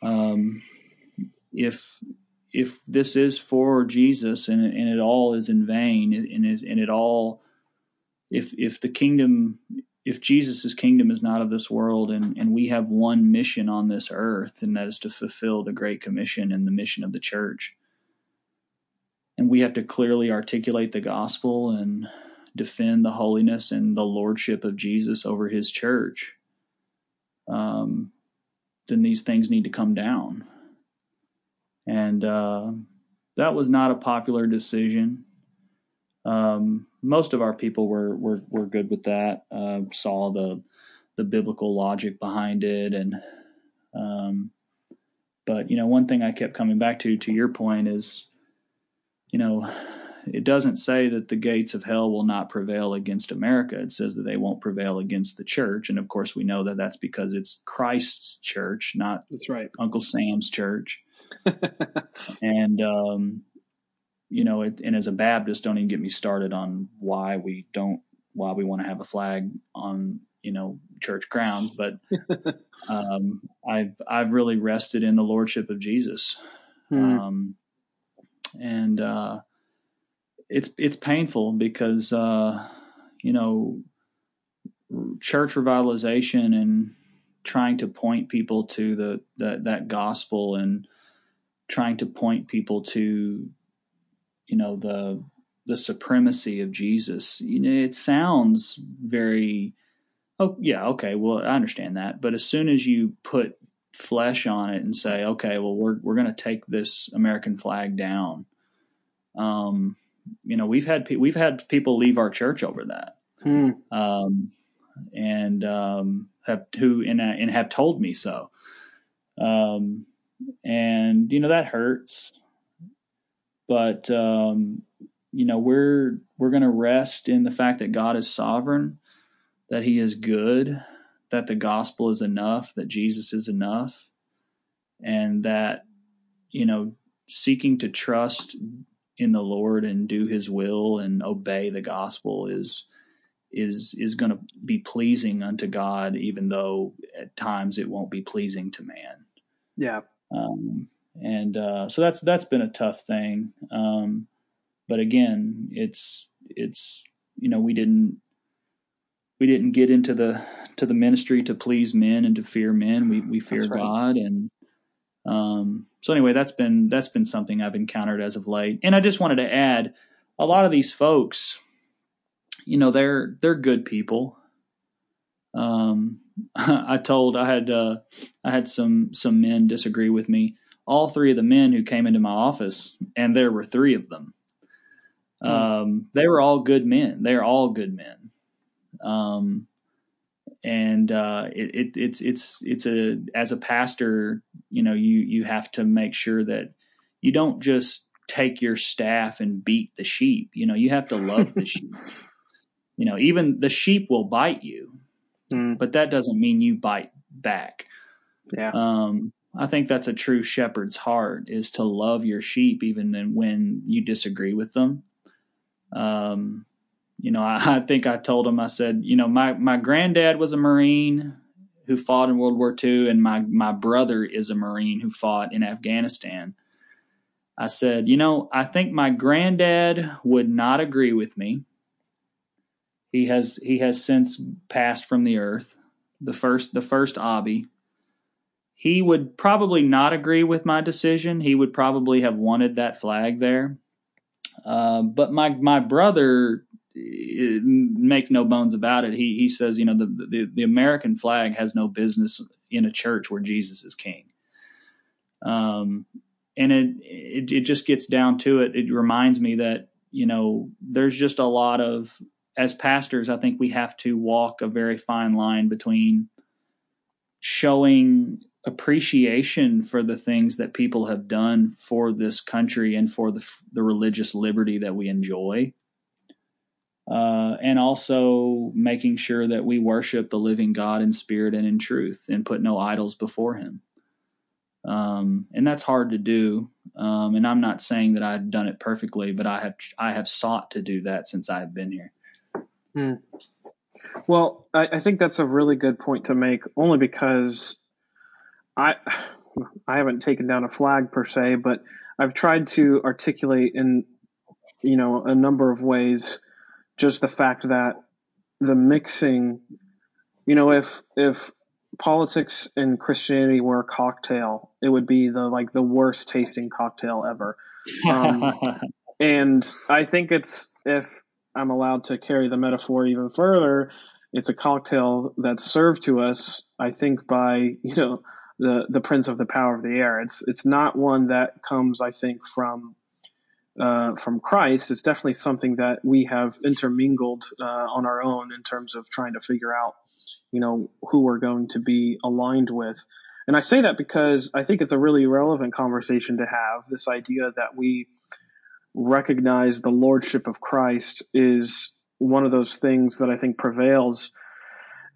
um, if if this is for Jesus and and it all is in vain and it, and it all if if the kingdom if Jesus' kingdom is not of this world and, and we have one mission on this earth, and that is to fulfill the Great Commission and the mission of the church. And we have to clearly articulate the gospel and defend the holiness and the lordship of Jesus over his church, um, then these things need to come down. And uh, that was not a popular decision. Um, most of our people were, were, were good with that, uh, saw the, the biblical logic behind it. And, um, but, you know, one thing I kept coming back to, to your point is, you know, it doesn't say that the gates of hell will not prevail against America. It says that they won't prevail against the church, and of course we know that that's because it's Christ's church, not that's right, Uncle Sam's church. and um, you know, it, and as a Baptist, don't even get me started on why we don't why we want to have a flag on you know church grounds. But um, I've I've really rested in the lordship of Jesus, hmm. um, and uh, it's it's painful because uh, you know church revitalization and trying to point people to the, the that gospel and trying to point people to you know the the supremacy of Jesus. You know, it sounds very oh yeah, okay, well I understand that, but as soon as you put flesh on it and say, okay, well we're we're going to take this American flag down. Um, you know, we've had we've had people leave our church over that. Hmm. Um, and um, have who and, and have told me so. Um, and you know that hurts, but um, you know we're we're going to rest in the fact that God is sovereign, that He is good, that the gospel is enough, that Jesus is enough, and that you know seeking to trust in the Lord and do His will and obey the gospel is is is going to be pleasing unto God, even though at times it won't be pleasing to man. Yeah. Um, and uh, so that's that's been a tough thing. Um, but again, it's it's you know we didn't we didn't get into the to the ministry to please men and to fear men. We we fear right. God and um, so anyway, that's been that's been something I've encountered as of late. And I just wanted to add, a lot of these folks you know they're they're good people. Um, I told I had uh, I had some some men disagree with me. All three of the men who came into my office, and there were three of them. Hmm. Um, they were all good men. They're all good men. Um, and uh, it, it, it's it's it's a as a pastor, you know, you you have to make sure that you don't just take your staff and beat the sheep. You know, you have to love the sheep you know, even the sheep will bite you, mm. but that doesn't mean you bite back. Yeah. Um, I think that's a true shepherd's heart is to love your sheep even when you disagree with them. Um, you know, I, I, think I told him, I said, you know, my, my granddad was a Marine who fought in World War II, and my, my brother is a Marine who fought in Afghanistan. I said, you know, I think my granddad would not agree with me. He has he has since passed from the earth. The first the first Obbie. He would probably not agree with my decision. He would probably have wanted that flag there. Uh, but my my brother make no bones about it. He he says, you know, the, the, the American flag has no business in a church where Jesus is king. Um, and it, it it just gets down to it. It reminds me that you know there's just a lot of as pastors, I think we have to walk a very fine line between showing appreciation for the things that people have done for this country and for the, the religious liberty that we enjoy. Uh, and also making sure that we worship the living God in spirit and in truth and put no idols before him. Um, and that's hard to do. Um, and I'm not saying that I've done it perfectly, but I have I have sought to do that since I have been here. Hmm. Well, I, I, think that's a really good point to make, only because I I haven't taken down a flag per se, but I've tried to articulate in you know a number of ways just the fact that the mixing, you know, if if politics and Christianity were a cocktail, it would be the like the worst tasting cocktail ever. Um, and I think it's if I'm allowed to carry the metaphor even further, it's a cocktail that's served to us, I think, by you know the the prince of the power of the air. It's it's not one that comes, I think, from uh, from Christ. It's definitely something that we have intermingled uh, on our own in terms of trying to figure out, you know, who we're going to be aligned with. And I say that because I think it's a really relevant conversation to have. This idea that we recognize the lordship of Christ is one of those things that I think prevails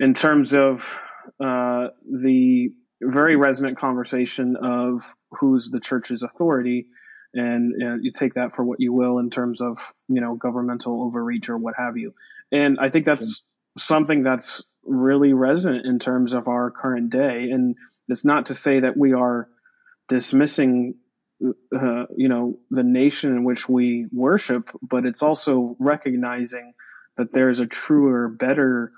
in terms of uh, the very resonant conversation of who's the church's authority, and, and you take that for what you will in terms of you know governmental overreach or what have you. And I think that's something that's really resonant in terms of our current day. And it's not to say that we are dismissing uh, you know the nation in which we worship, but it's also recognizing that there's a truer, better,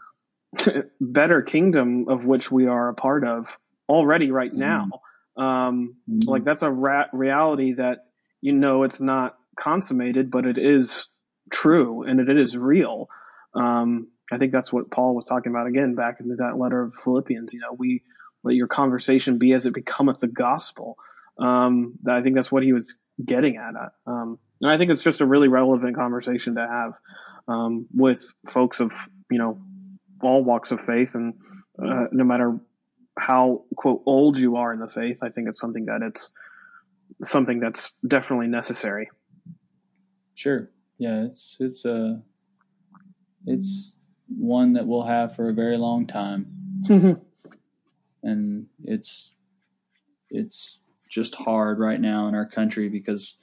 better kingdom of which we are a part of already right mm-hmm. now. Um, mm-hmm. Like that's a ra- reality that you know it's not consummated, but it is true and it is real. Um, I think that's what Paul was talking about again back in that letter of Philippians. You know, we let your conversation be as it becometh the gospel. Um, I think that's what he was getting at. Um, and I think it's just a really relevant conversation to have um, with folks of you know all walks of faith, and uh, no matter how quote old you are in the faith, I think it's something that it's something that's definitely necessary. Sure. Yeah, it's it's a uh, it's one that we'll have for a very long time. and it's it's just hard right now in our country because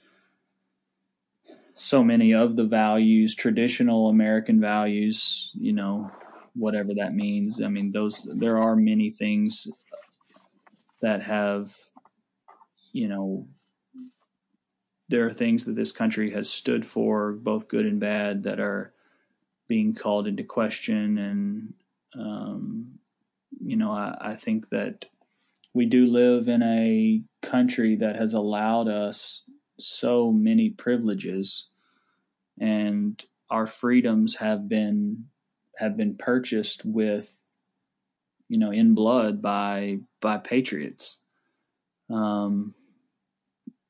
so many of the values, traditional American values, you know, whatever that means. I mean, those there are many things that have, you know, there are things that this country has stood for, both good and bad, that are being called into question. And, um, you know, I, I think that we do live in a country that has allowed us so many privileges and our freedoms have been have been purchased with you know in blood by by patriots. Um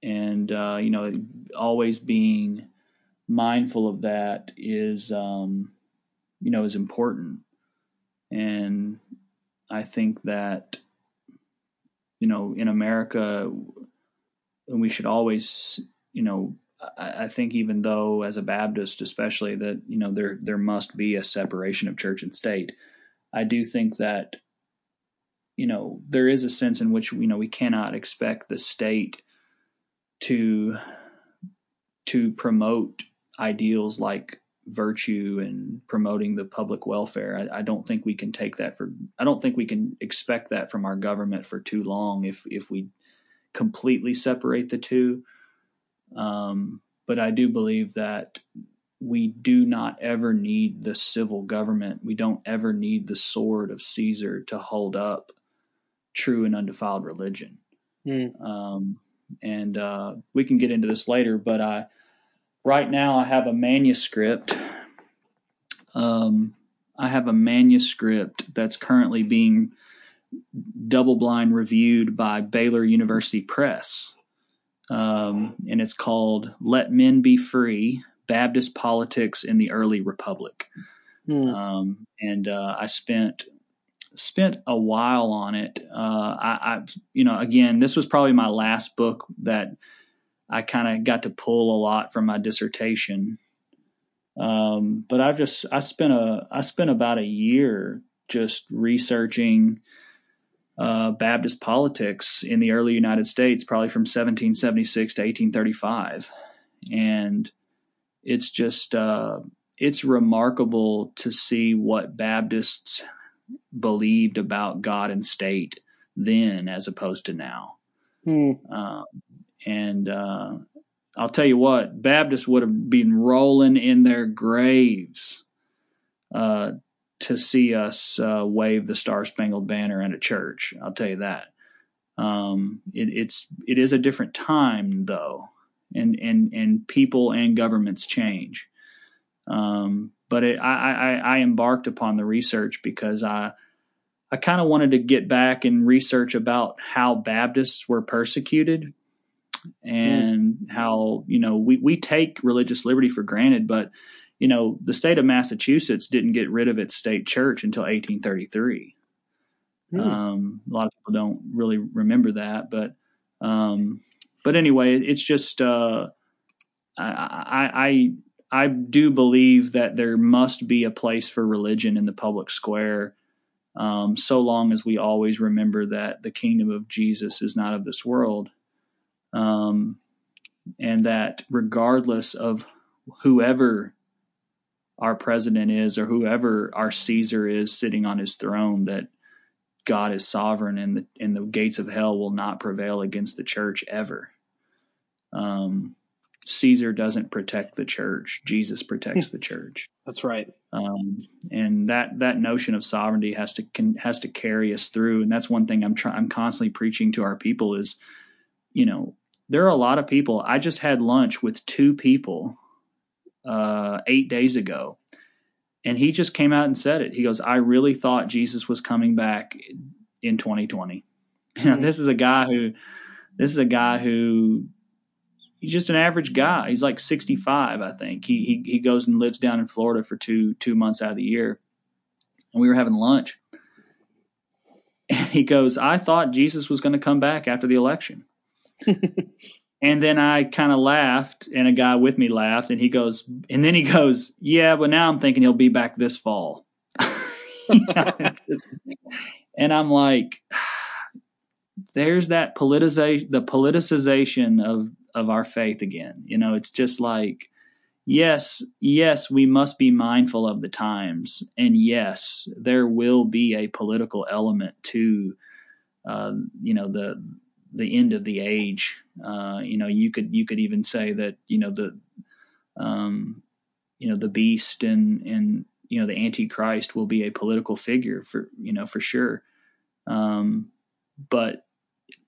and uh you know always being mindful of that is um you know is important. And i think that you know in america and we should always you know I, I think even though as a Baptist, especially that you know there there must be a separation of church and state, I do think that you know there is a sense in which you know we cannot expect the state to to promote ideals like virtue and promoting the public welfare. I, I, don't think we can take that for. I don't think we can expect that from our government for too long. If if we completely separate the two, um, but I do believe that we do not ever need the civil government. We don't ever need the sword of Caesar to hold up true and undefiled religion. Mm. Um, and uh, we can get into this later, but I right now I have a manuscript. Um, I have a manuscript that's currently being double blind reviewed by Baylor University Press um, and it's called "Let Men Be Free: Baptist Politics in the Early Republic." Hmm. Um, and uh, I spent spent a while on it. Uh, I, I, you know, again, this was probably my last book that I kind of got to pull a lot from my dissertation. Um, but I've just I spent a I spent about a year just researching uh, Baptist politics in the early United States, probably from 1776 to 1835, and it's just uh, it's remarkable to see what Baptists believed about God and state then, as opposed to now. Hmm. Um, and uh, I'll tell you what, Baptists would have been rolling in their graves uh, to see us uh, wave the Star Spangled Banner in a church. I'll tell you that. Um, it, it's it is a different time though, and and and people and governments change. Um, but it, I, I I embarked upon the research because I I kind of wanted to get back and research about how Baptists were persecuted and mm. how you know we we take religious liberty for granted, but you know, the state of Massachusetts didn't get rid of its state church until 1833. Hmm. Um, a lot of people don't really remember that, but um, but anyway, it's just uh, I, I I do believe that there must be a place for religion in the public square, um, so long as we always remember that the kingdom of Jesus is not of this world. Um, and that regardless of whoever our president is or whoever our Caesar is sitting on his throne, that God is sovereign and the, and the gates of hell will not prevail against the church ever. Um, Caesar doesn't protect the church; Jesus protects the church. That's right. Um, and that that notion of sovereignty has to can, has to carry us through. And that's one thing I'm trying. I'm constantly preaching to our people is, you know, there are a lot of people. I just had lunch with two people uh, eight days ago, and he just came out and said it. He goes, "I really thought Jesus was coming back in 2020." Mm-hmm. this is a guy who, this is a guy who he's just an average guy. He's like 65, I think. He, he he goes and lives down in Florida for two two months out of the year. And we were having lunch. And he goes, I thought Jesus was going to come back after the election. And then I kind of laughed, and a guy with me laughed, and he goes, and then he goes, Yeah, but now I'm thinking he'll be back this fall. and I'm like, there's that politicization, the politicization of of our faith again. You know, it's just like, yes, yes, we must be mindful of the times, and yes, there will be a political element to, uh, you know, the the end of the age. Uh, you know, you could you could even say that you know the, um, you know, the beast and and you know the antichrist will be a political figure for you know for sure. Um, but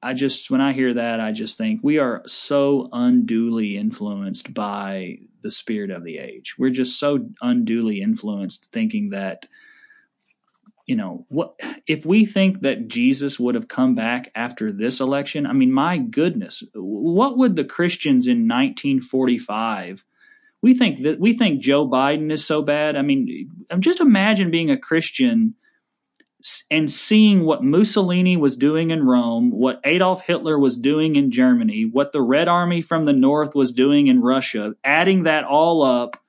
I just when I hear that, I just think we are so unduly influenced by the spirit of the age. We're just so unduly influenced thinking that you know what if we think that Jesus would have come back after this election, I mean my goodness, what would the Christians in 1945 we think that we think Joe Biden is so bad. I mean, just imagine being a Christian and seeing what Mussolini was doing in Rome, what Adolf Hitler was doing in Germany, what the Red Army from the North was doing in Russia, adding that all up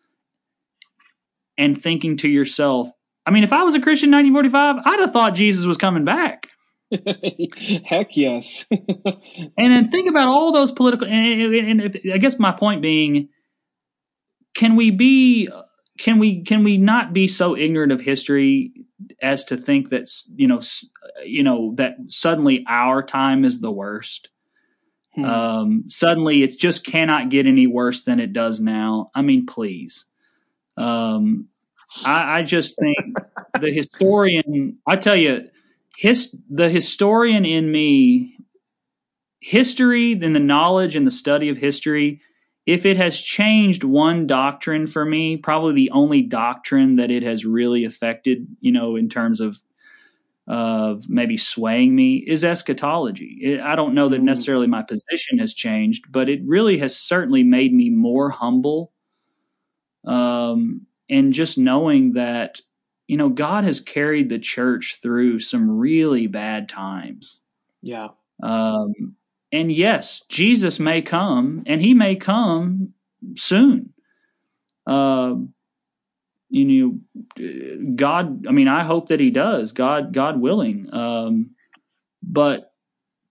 and thinking to yourself, I mean, if I was a Christian in 1945, I'd have thought Jesus was coming back. Heck yes. and then think about all those political, and, and, and I guess my point being, can we be, can we, can we not be so ignorant of history as to think that you know you know that suddenly our time is the worst. Hmm. Um, suddenly, it just cannot get any worse than it does now. I mean, please. Um, I, I just think the historian. I tell you, his the historian in me, history, then the knowledge and the study of history if it has changed one doctrine for me, probably the only doctrine that it has really affected, you know, in terms of of maybe swaying me is eschatology. It, I don't know that mm. necessarily my position has changed, but it really has certainly made me more humble. Um, and just knowing that, you know, God has carried the church through some really bad times. Yeah. Um, and yes, Jesus may come, and he may come soon. Uh, you know, God. I mean, I hope that he does. God, God willing. Um, but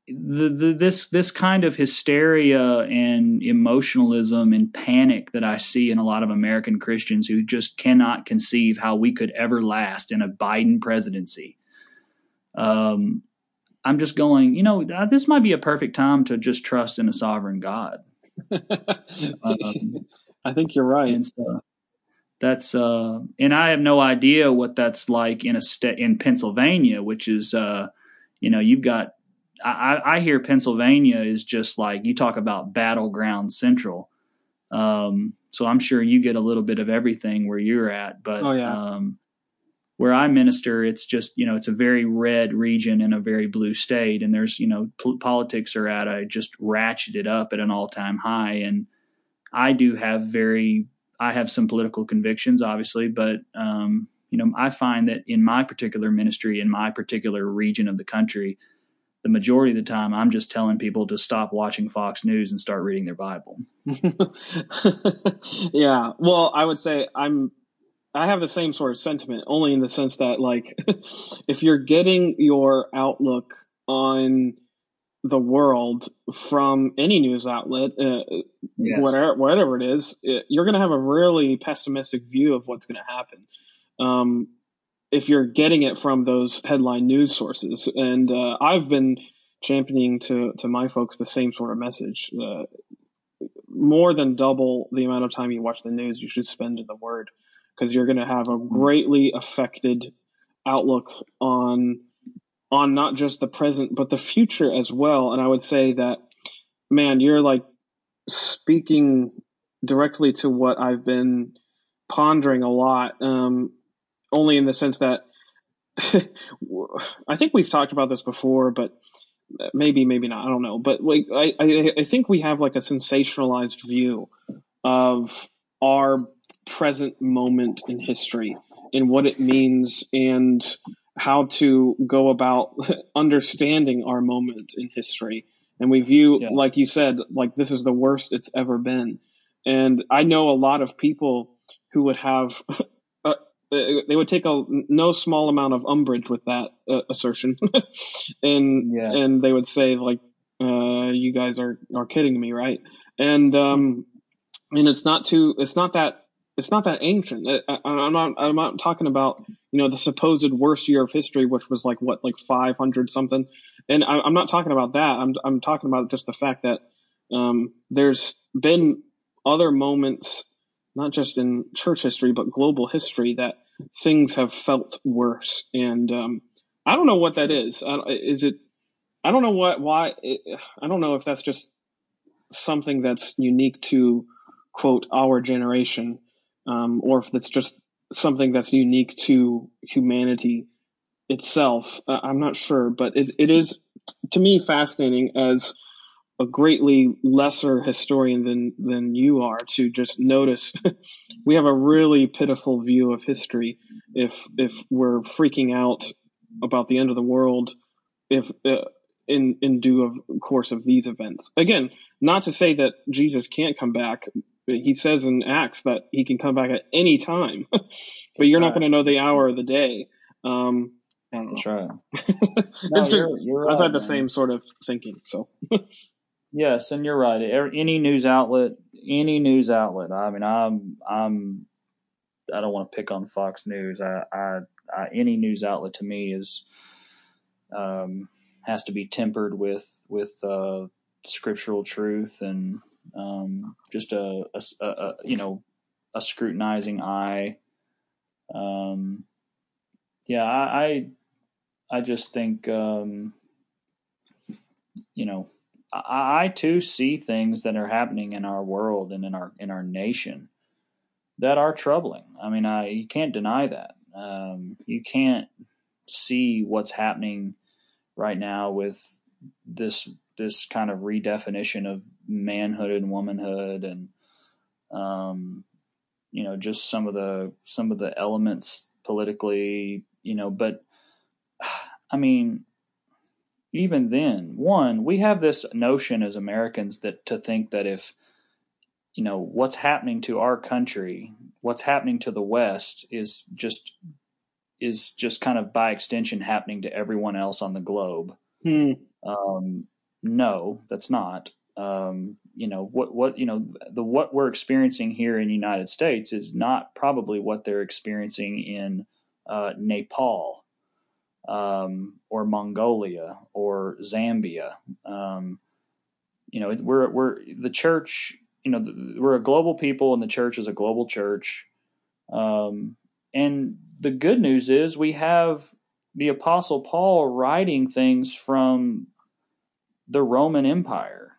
the, the, this this kind of hysteria and emotionalism and panic that I see in a lot of American Christians who just cannot conceive how we could ever last in a Biden presidency. Um, I'm just going, you know, uh, this might be a perfect time to just trust in a sovereign God. um, I think you're right. And so that's uh, and I have no idea what that's like in a state in Pennsylvania, which is uh, you know, you've got. I, I hear Pennsylvania is just like you talk about battleground central. Um, so I'm sure you get a little bit of everything where you're at, but oh, yeah. um, where I minister, it's just you know it's a very red region in a very blue state, and there's you know p- politics are at a just ratcheted up at an all time high, and I do have very I have some political convictions, obviously, but um, you know I find that in my particular ministry in my particular region of the country, the majority of the time I'm just telling people to stop watching Fox News and start reading their Bible. yeah, well, I would say I'm I have the same sort of sentiment, only in the sense that like if you're getting your outlook on the world from any news outlet, uh, yes. whatever whatever it is, it, you're going to have a really pessimistic view of what's going to happen. Um, if you're getting it from those headline news sources, and uh, I've been championing to to my folks the same sort of message. Uh, more than double the amount of time you watch the news you should spend in the Word, because you're going to have a greatly affected outlook on on not just the present but the future as well. And I would say that, man, you're like speaking directly to what I've been pondering a lot. Um, only in the sense that I think we've talked about this before, but maybe maybe not. I don't know. But like I, I, I think we have like a sensationalized view of our present moment in history and what it means and how to go about understanding our moment in history. And we view, yeah. like you said, like this is the worst it's ever been. And I know a lot of people who would have, they would take a no small amount of umbrage with that uh, assertion, and yeah. and they would say like, uh, "You guys are are kidding me, right?" And um, and it's not too, it's not that it's not that ancient. I, am not I'm not talking about you know the supposed worst year of history, which was like what like 500 something, and I, am not talking about that. I'm I'm talking about just the fact that um, there's been other moments, not just in church history but global history, that things have felt worse, and um, I don't know what that is. Is it? I don't know what why. I don't know if that's just something that's unique to quote our generation um, or if it's just something that's unique to humanity itself. Uh, I'm not sure, but it, it is to me fascinating as a greatly lesser historian than than you are to just notice we have a really pitiful view of history if if we're freaking out about the end of the world if uh, in in due of course of these events again not to say that Jesus can't come back he says in Acts that he can come back at any time, but you're not going to know the hour of the day. Um, That's right. no, you're, you're I've had the man. same sort of thinking. So yes, and you're right. Any news outlet, any news outlet. I mean, I'm I'm I don't want to pick on Fox News. I, I, I any news outlet to me is um, has to be tempered with with uh, scriptural truth and um, just a, a, a, you know a scrutinizing eye. Um, yeah, I, I, I just think um, you know I, too see things that are happening in our world and in our in our nation that are troubling. I mean, I you can't deny that. Um, you can't see what's happening right now with this this kind of redefinition of manhood and womanhood and um, you know just some of the some of the elements politically you know but i mean even then one we have this notion as americans that to think that if you know what's happening to our country what's happening to the west is just is just kind of by extension happening to everyone else on the globe hmm. um, no, that's not. Um, you know what what you know the what we're experiencing here in the United States is not probably what they're experiencing in uh, Nepal um, or Mongolia or Zambia. Um, you know, we're we're the church. You know, we're a global people, and the church is a global church. Um, and the good news is we have the Apostle Paul writing things from the Roman Empire,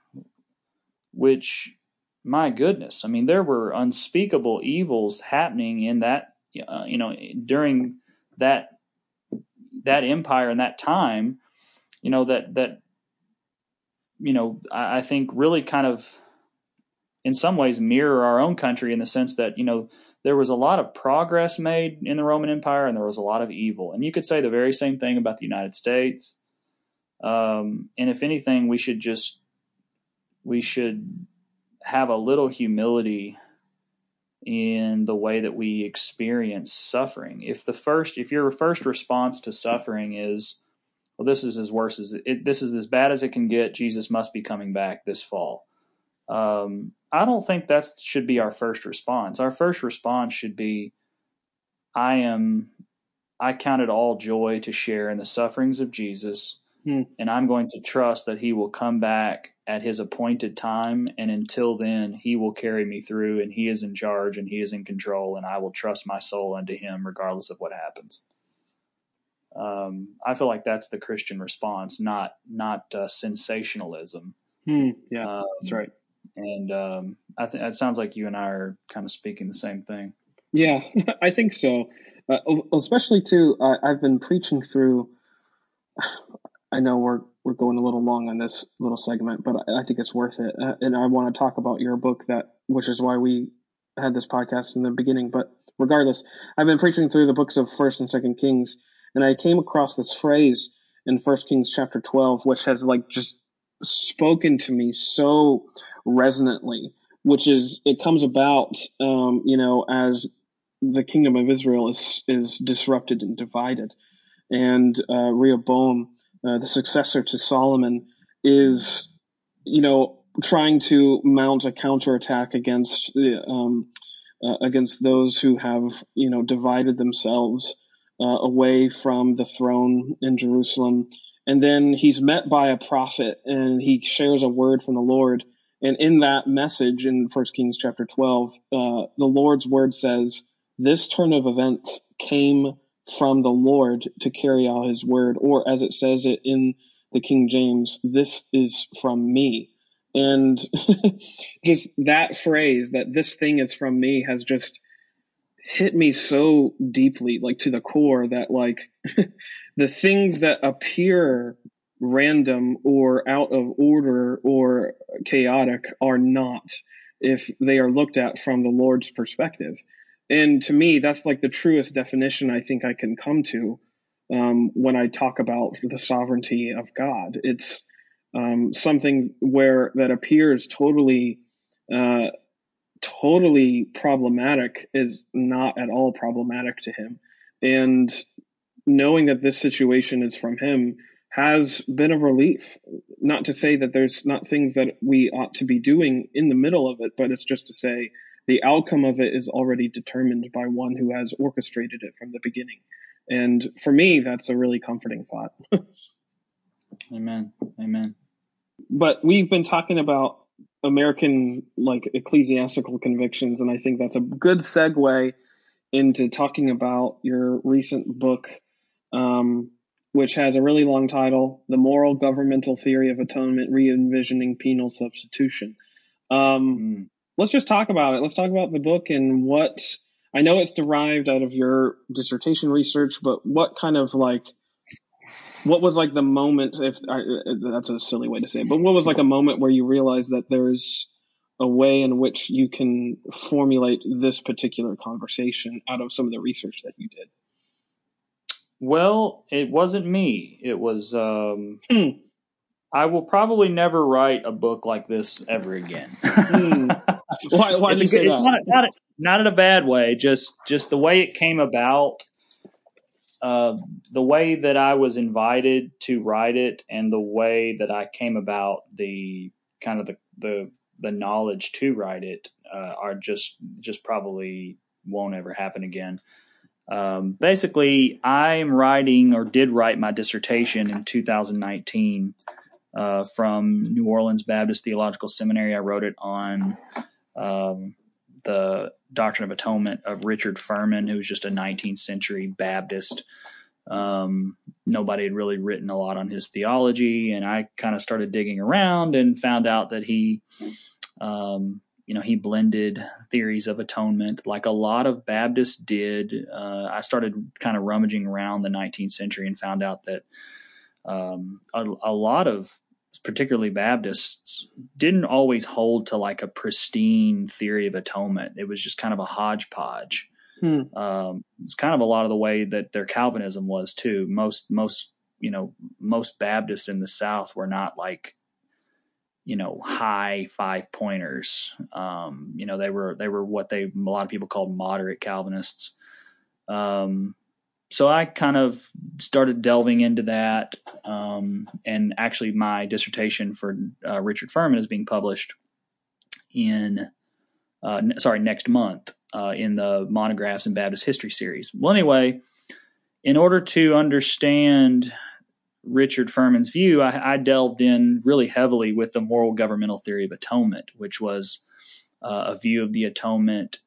which, my goodness, I mean, there were unspeakable evils happening in that, uh, you know, during that that empire and that time, you know, that that you know, I, I think really kind of in some ways mirror our own country in the sense that, you know, there was a lot of progress made in the Roman Empire and there was a lot of evil. And you could say the very same thing about the United States. Um, and if anything, we should just we should have a little humility in the way that we experience suffering. If the first, if your first response to suffering is, well, this is as worse as it, this is as bad as it can get. Jesus must be coming back this fall. Um, I don't think that should be our first response. Our first response should be, I am, I count it all joy to share in the sufferings of Jesus, hmm. and I'm going to trust that He will come back at His appointed time, and until then, He will carry me through, and He is in charge, and He is in control, and I will trust my soul unto Him regardless of what happens. Um, I feel like that's the Christian response, not not uh, sensationalism. Hmm, yeah, um, that's right. And um, I think it sounds like you and I are kind of speaking the same thing. Yeah, I think so. Uh, especially too, uh, I've been preaching through. I know we're we're going a little long on this little segment, but I, think it's worth it, uh, and I want to talk about your book that, which is why we had this podcast in the beginning. But regardless, I've been preaching through the books of First and Second Kings, and I came across this phrase in First Kings chapter twelve, which has like just spoken to me so resonantly, which is it comes about, um, you know, as the kingdom of Israel is is disrupted and divided, and uh, Rehoboam, uh, the successor to Solomon, is, you know, trying to mount a counterattack against um, uh, against those who have, you know, divided themselves uh, away from the throne in Jerusalem and then he's met by a prophet and he shares a word from the Lord. And in that message in First Kings chapter 12, uh, the Lord's word says, This turn of events came from the Lord to carry out his word. Or as it says it in the King James, this is from me. And just that phrase, that this thing is from me, has just hit me so deeply, like to the core, that like the things that appear random or out of order or chaotic are not if they are looked at from the Lord's perspective. And to me, that's like the truest definition I think I can come to um, when I talk about the sovereignty of God. It's um, something where that appears totally uh, totally problematic is not at all problematic to him. And knowing that this situation is from him has been a relief. Not to say that there's not things that we ought to be doing in the middle of it, but it's just to say the outcome of it is already determined by one who has orchestrated it from the beginning. And for me, that's a really comforting thought. Amen. Amen. But we've been talking about American like ecclesiastical convictions, and I think that's a good segue into talking about your recent book, um, which has a really long title: "The Moral Governmental Theory of Atonement: Re-envisioning Penal Substitution." Um, mm. Let's just talk about it. Let's talk about the book and what I know it's derived out of your dissertation research, but what kind of like what was like the moment if I, that's a silly way to say it but what was like a moment where you realized that there's a way in which you can formulate this particular conversation out of some of the research that you did well it wasn't me it was um, hmm. i will probably never write a book like this ever again hmm. why, why you say that? Not, not, not in a bad way just just the way it came about uh, the way that I was invited to write it and the way that I came about the kind of the the, the knowledge to write it uh, are just just probably won't ever happen again. Um, basically, I'm writing or did write my dissertation in 2019 uh, from New Orleans Baptist Theological Seminary. I wrote it on um, the Doctrine of Atonement of Richard Furman, who was just a 19th century Baptist. Um, nobody had really written a lot on his theology, and I kind of started digging around and found out that he, um, you know, he blended theories of atonement like a lot of Baptists did. Uh, I started kind of rummaging around the 19th century and found out that um, a, a lot of particularly Baptists, didn't always hold to like a pristine theory of atonement. It was just kind of a hodgepodge. Hmm. Um, it's kind of a lot of the way that their Calvinism was too. Most most you know most Baptists in the South were not like you know high five pointers. Um, you know they were they were what they a lot of people called moderate Calvinists. Um, so I kind of started delving into that, um, and actually my dissertation for uh, Richard Furman is being published in uh, sorry next month uh, in the monographs in Baptist history series. Well, anyway, in order to understand Richard Furman's view, I, I, delved in really heavily with the moral governmental theory of atonement, which was uh, a view of the atonement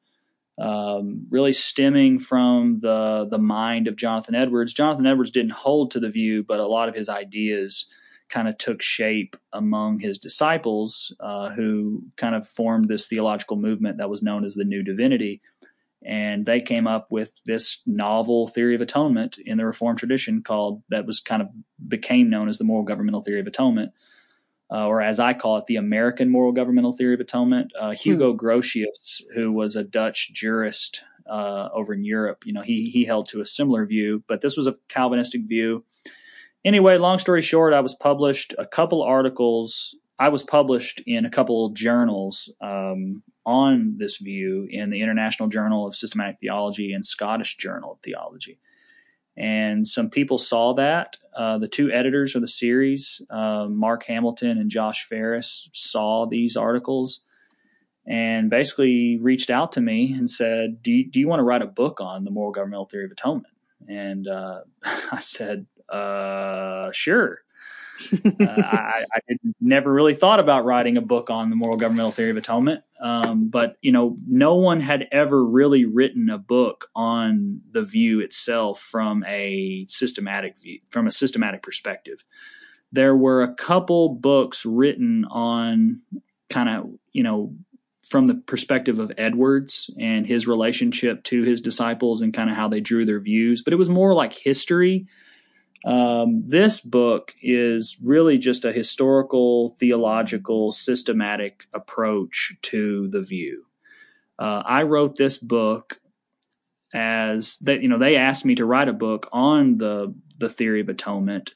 um, really stemming from the the mind of Jonathan Edwards. Jonathan Edwards didn't hold to the view, but a lot of his ideas kind of took shape among his disciples, uh, who kind of formed this theological movement that was known as the New Divinity. And they came up with this novel theory of atonement in the Reformed tradition called that was kind of became known as the moral governmental theory of atonement uh, or as I call it, the American moral governmental theory of atonement. Uh, Hugo hmm. Grotius, who was a Dutch jurist uh, over in Europe, you know, he he held to a similar view, but this was a Calvinistic view. Anyway, long story short, I was published a couple articles. I was published in a couple journals um, on this view in the International Journal of Systematic Theology and Scottish Journal of Theology and some people saw that. Uh, the two editors of the series, uh, Mark Hamilton and Josh Farris, saw these articles and basically reached out to me and said, "Do you, do you want to write a book on the moral governmental theory of atonement?" And uh, I said, uh, "Sure." Uh, I, I never really thought about writing a book on the moral governmental theory of atonement, um, but you know, no one had ever really written a book on the view itself from a systematic view, from a systematic perspective. There were a couple books written on kind of you know from the perspective of Edwards and his relationship to his disciples and kind of how they drew their views, but it was more like history um, this book is really just a historical, theological, systematic approach to the view. Uh, I wrote this book as that you know they asked me to write a book on the the theory of atonement,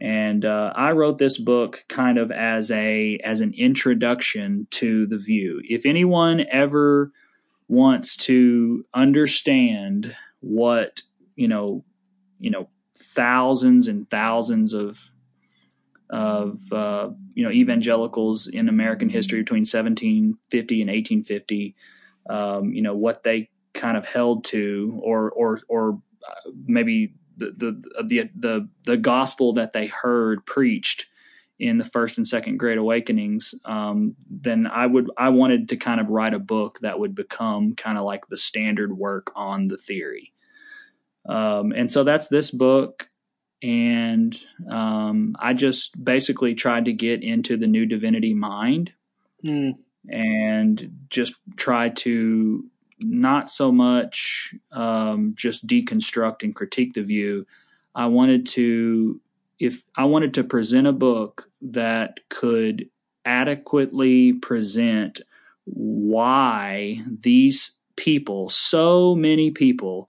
and uh, I wrote this book kind of as a as an introduction to the view. If anyone ever wants to understand what you know, you know thousands and thousands of of uh, you know evangelicals in American history between 1750 and 1850. Um, you know what they kind of held to, or or or uh, maybe the, the the the the gospel that they heard preached in the first and second great awakenings um, then i would i wanted to kind of write a book that would become kind of like the standard work on the theory um, and so that's this book. And um, I just basically tried to get into the new divinity mind mm. and just try to not so much um, just deconstruct and critique the view. I wanted to, if I wanted to present a book that could adequately present why these people, so many people,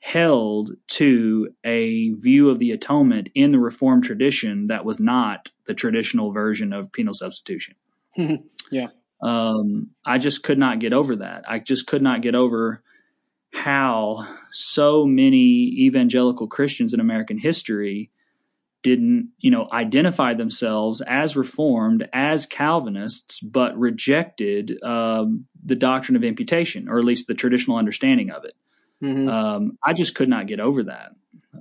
held to a view of the atonement in the Reformed tradition that was not the traditional version of penal substitution. yeah. Um, I just could not get over that. I just could not get over how so many evangelical Christians in American history didn't, you know, identify themselves as Reformed, as Calvinists, but rejected um, the doctrine of imputation, or at least the traditional understanding of it. Mm-hmm. Um, I just could not get over that.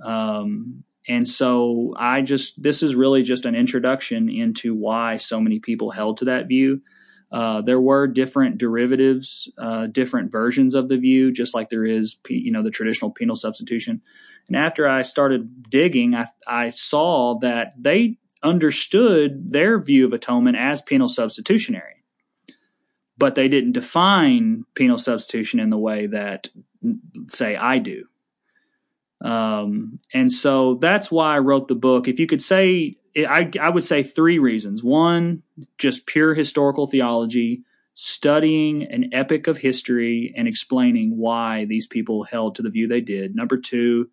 Um, and so I just, this is really just an introduction into why so many people held to that view. Uh, there were different derivatives, uh, different versions of the view, just like there is, you know, the traditional penal substitution. And after I started digging, I, I saw that they understood their view of atonement as penal substitutionary, but they didn't define penal substitution in the way that say I do. Um, and so that's why I wrote the book. If you could say, I, I would say three reasons. One, just pure historical theology, studying an epic of history and explaining why these people held to the view they did. Number two,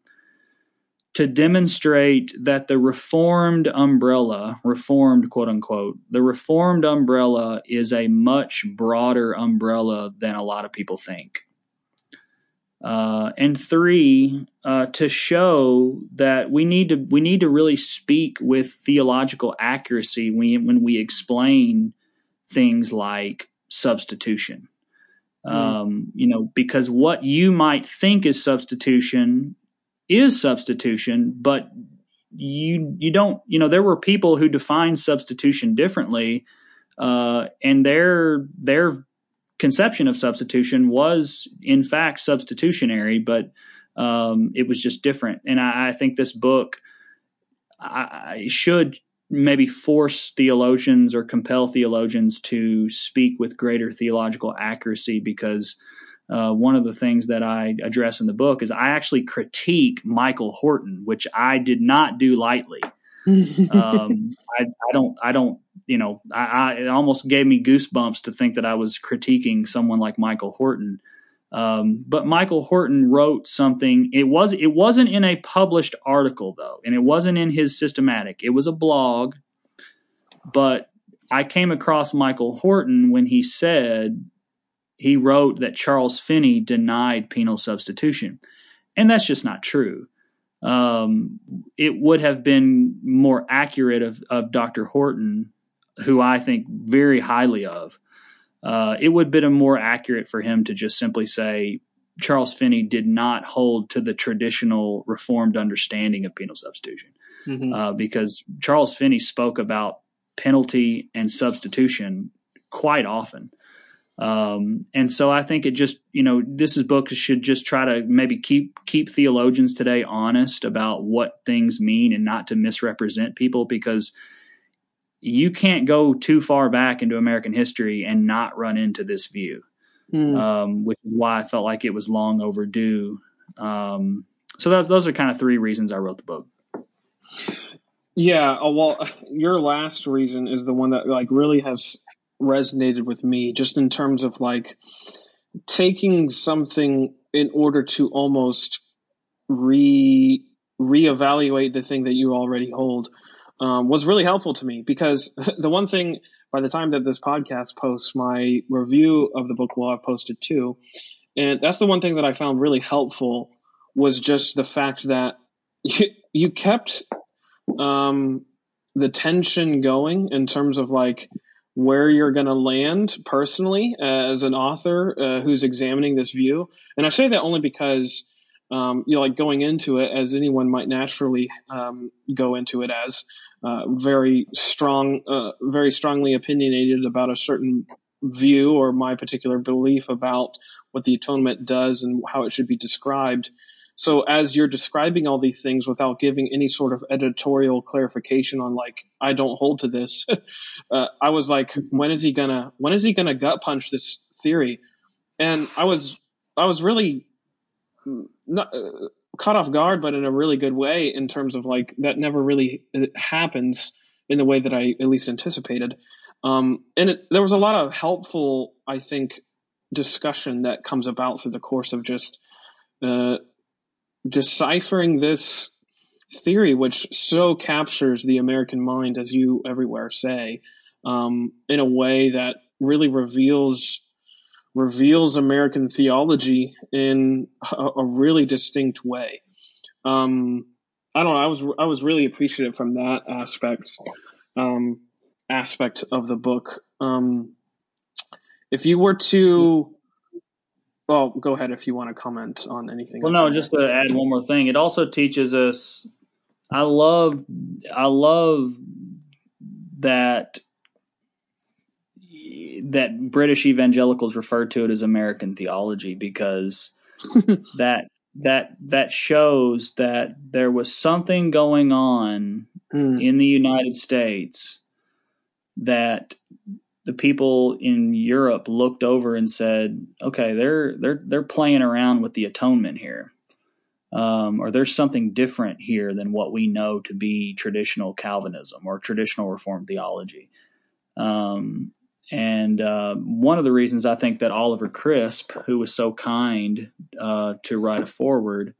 to demonstrate that the reformed umbrella, reformed quote unquote, the reformed umbrella is a much broader umbrella than a lot of people think. Uh, and three, uh, to show that we need to we need to really speak with theological accuracy when when we explain things like substitution. Mm. Um, you know, because what you might think is substitution is substitution, but you you don't you know there were people who defined substitution differently, uh, and their their conception of substitution was in fact substitutionary, but um, it was just different. And I, I think this book I, I should maybe force theologians or compel theologians to speak with greater theological accuracy because uh, one of the things that I address in the book is I actually critique Michael Horton, which I did not do lightly. um, I, I, don't, I don't, you know, I, I, it almost gave me goosebumps to think that I was critiquing someone like Michael Horton. Um, but Michael Horton wrote something. It was, it wasn't in a published article though, and it wasn't in his systematic. It was a blog, but I came across Michael Horton when he said he wrote that Charles Finney denied penal substitution. And that's just not true. Um, it would have been more accurate of, of Dr. Horton, who I think very highly of. Uh, it would have been more accurate for him to just simply say Charles Finney did not hold to the traditional Reformed understanding of penal substitution. Mm-hmm. Uh, because Charles Finney spoke about penalty and substitution quite often. Um, and so I think it just, you know, this is book should just try to maybe keep keep theologians today honest about what things mean and not to misrepresent people because you can't go too far back into American history and not run into this view, mm. um, which is why I felt like it was long overdue. Um, so those those are kind of three reasons I wrote the book. Yeah, uh, well, your last reason is the one that like really has resonated with me just in terms of like taking something in order to almost re reevaluate the thing that you already hold um, was really helpful to me because the one thing by the time that this podcast posts my review of the book will have posted too and that's the one thing that i found really helpful was just the fact that you, you kept um, the tension going in terms of like where you're going to land personally as an author uh, who's examining this view. And I say that only because, um, you know, like going into it as anyone might naturally um, go into it as uh, very strong, uh, very strongly opinionated about a certain view or my particular belief about what the atonement does and how it should be described. So as you're describing all these things without giving any sort of editorial clarification on like I don't hold to this, uh, I was like, when is he gonna when is he gonna gut punch this theory? And I was I was really not uh, caught off guard, but in a really good way in terms of like that never really uh, happens in the way that I at least anticipated. Um, and it, there was a lot of helpful, I think, discussion that comes about through the course of just uh, deciphering this theory, which so captures the American mind, as you everywhere say, um, in a way that really reveals reveals American theology in a, a really distinct way. Um, I don't know. I was I was really appreciative from that aspect um, aspect of the book. Um, if you were to well, go ahead if you want to comment on anything. Well, no, just to add one more thing. It also teaches us. I love, I love that that British evangelicals refer to it as American theology because that that that shows that there was something going on mm. in the United States that the people in Europe looked over and said, "Okay, they're they're they're playing around with the atonement here, um, or there's something different here than what we know to be traditional Calvinism or traditional Reformed theology." Um, and uh, one of the reasons I think that Oliver Crisp, who was so kind uh, to write a foreword,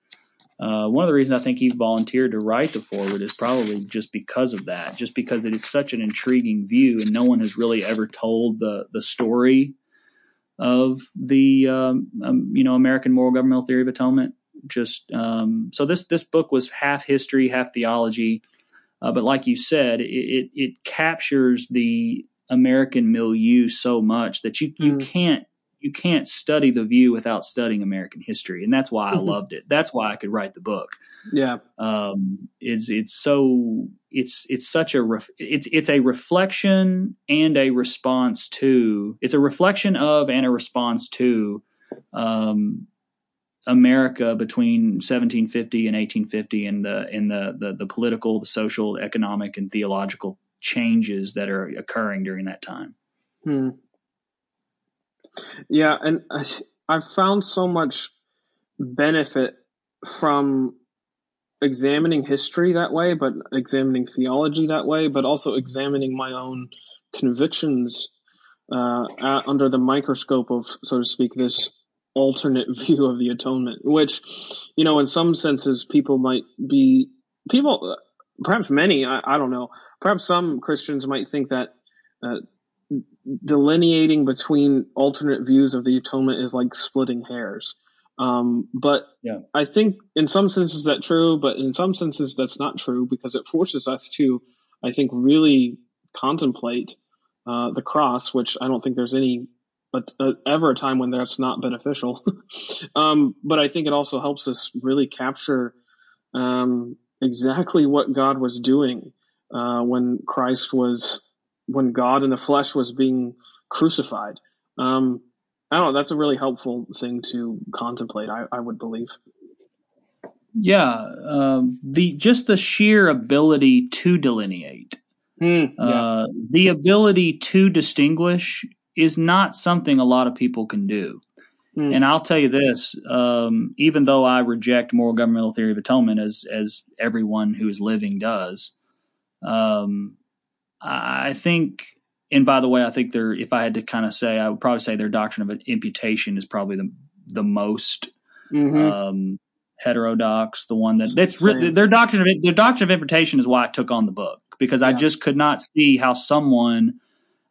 uh, one of the reasons I think he volunteered to write the foreword is probably just because of that, just because it is such an intriguing view, and no one has really ever told the the story of the um, um, you know American moral governmental theory of atonement. Just um, so this this book was half history, half theology, uh, but like you said, it, it, it captures the American milieu so much that you you mm. can't you can't study the view without studying American history, and that's why I mm-hmm. loved it. That's why I could write the book. Yeah, um, it's it's so it's it's such a ref, it's it's a reflection and a response to it's a reflection of and a response to um, America between 1750 and 1850 and the in the, the the political, the social, economic, and theological changes that are occurring during that time. Hmm. Yeah, and I've found so much benefit from examining history that way, but examining theology that way, but also examining my own convictions uh, at, under the microscope of, so to speak, this alternate view of the atonement, which, you know, in some senses, people might be, people, perhaps many, I, I don't know, perhaps some Christians might think that uh, delineating between alternate views of the atonement is like splitting hairs. Um, but yeah. I think in some senses that's true, but in some senses that's not true because it forces us to, I think, really contemplate uh, the cross, which I don't think there's any but uh, ever a time when that's not beneficial. um, but I think it also helps us really capture um, exactly what God was doing uh, when Christ was when God in the flesh was being crucified. Um, I don't know. That's a really helpful thing to contemplate. I, I would believe. Yeah, um, the just the sheer ability to delineate, mm, yeah. uh, the ability to distinguish is not something a lot of people can do. Mm. And I'll tell you this: um, even though I reject moral governmental theory of atonement, as as everyone who is living does, um, I think, and by the way, I think they're. If I had to kind of say, I would probably say their doctrine of imputation is probably the the most mm-hmm. um, heterodox. The one that that's their doctrine of their doctrine of imputation is why I took on the book because yeah. I just could not see how someone.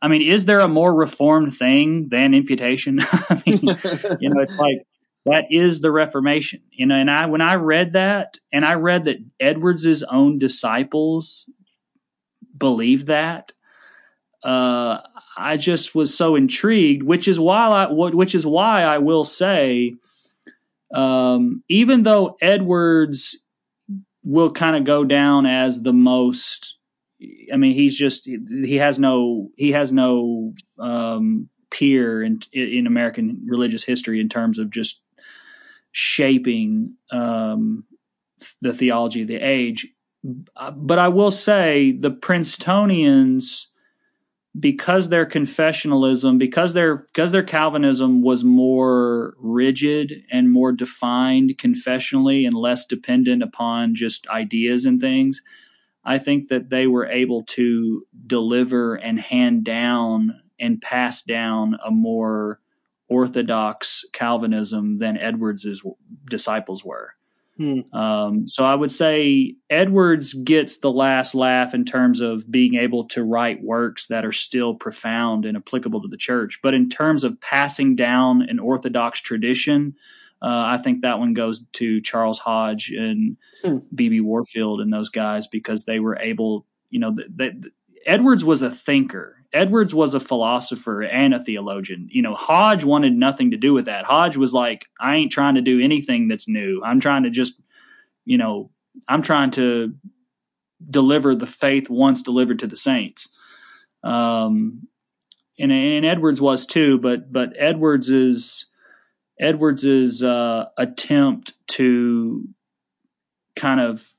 I mean, is there a more reformed thing than imputation? I mean, you know, it's like that is the Reformation. You know, and I when I read that, and I read that Edwards's own disciples believe that. Uh, I just was so intrigued, which is why I which is why I will say, um, even though Edwards will kind of go down as the most. I mean, he's just he has no he has no um, peer in in American religious history in terms of just shaping um, the theology of the age but I will say the Princetonians, because their confessionalism, because their because their Calvinism was more rigid and more defined confessionally and less dependent upon just ideas and things, I think that they were able to deliver and hand down and pass down a more orthodox Calvinism than Edwards's disciples were. Hmm. Um, so I would say Edwards gets the last laugh in terms of being able to write works that are still profound and applicable to the church. But in terms of passing down an Orthodox tradition, uh, I think that one goes to Charles Hodge and B.B. Hmm. Warfield and those guys because they were able, you know, Edwards was a thinker. Edwards was a philosopher and a theologian. You know, Hodge wanted nothing to do with that. Hodge was like, I ain't trying to do anything that's new. I'm trying to just, you know, I'm trying to deliver the faith once delivered to the saints. Um, and, and Edwards was too, but but Edwards's Edwards's uh, attempt to kind of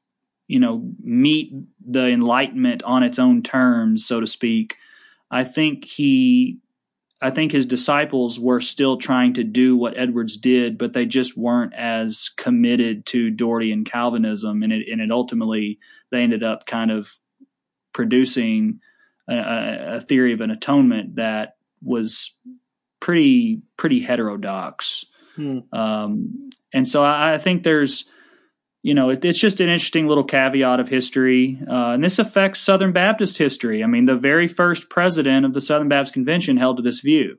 you know meet the enlightenment on its own terms, so to speak, I think he I think his disciples were still trying to do what Edwards did, but they just weren't as committed to Doherty Calvinism, and it and it ultimately they ended up kind of producing a, a theory of an atonement that was pretty pretty heterodox. Hmm. Um, and so I, I think there's you know, it, it's just an interesting little caveat of history, uh, and this affects Southern Baptist history. I mean, the very first president of the Southern Baptist Convention held to this view.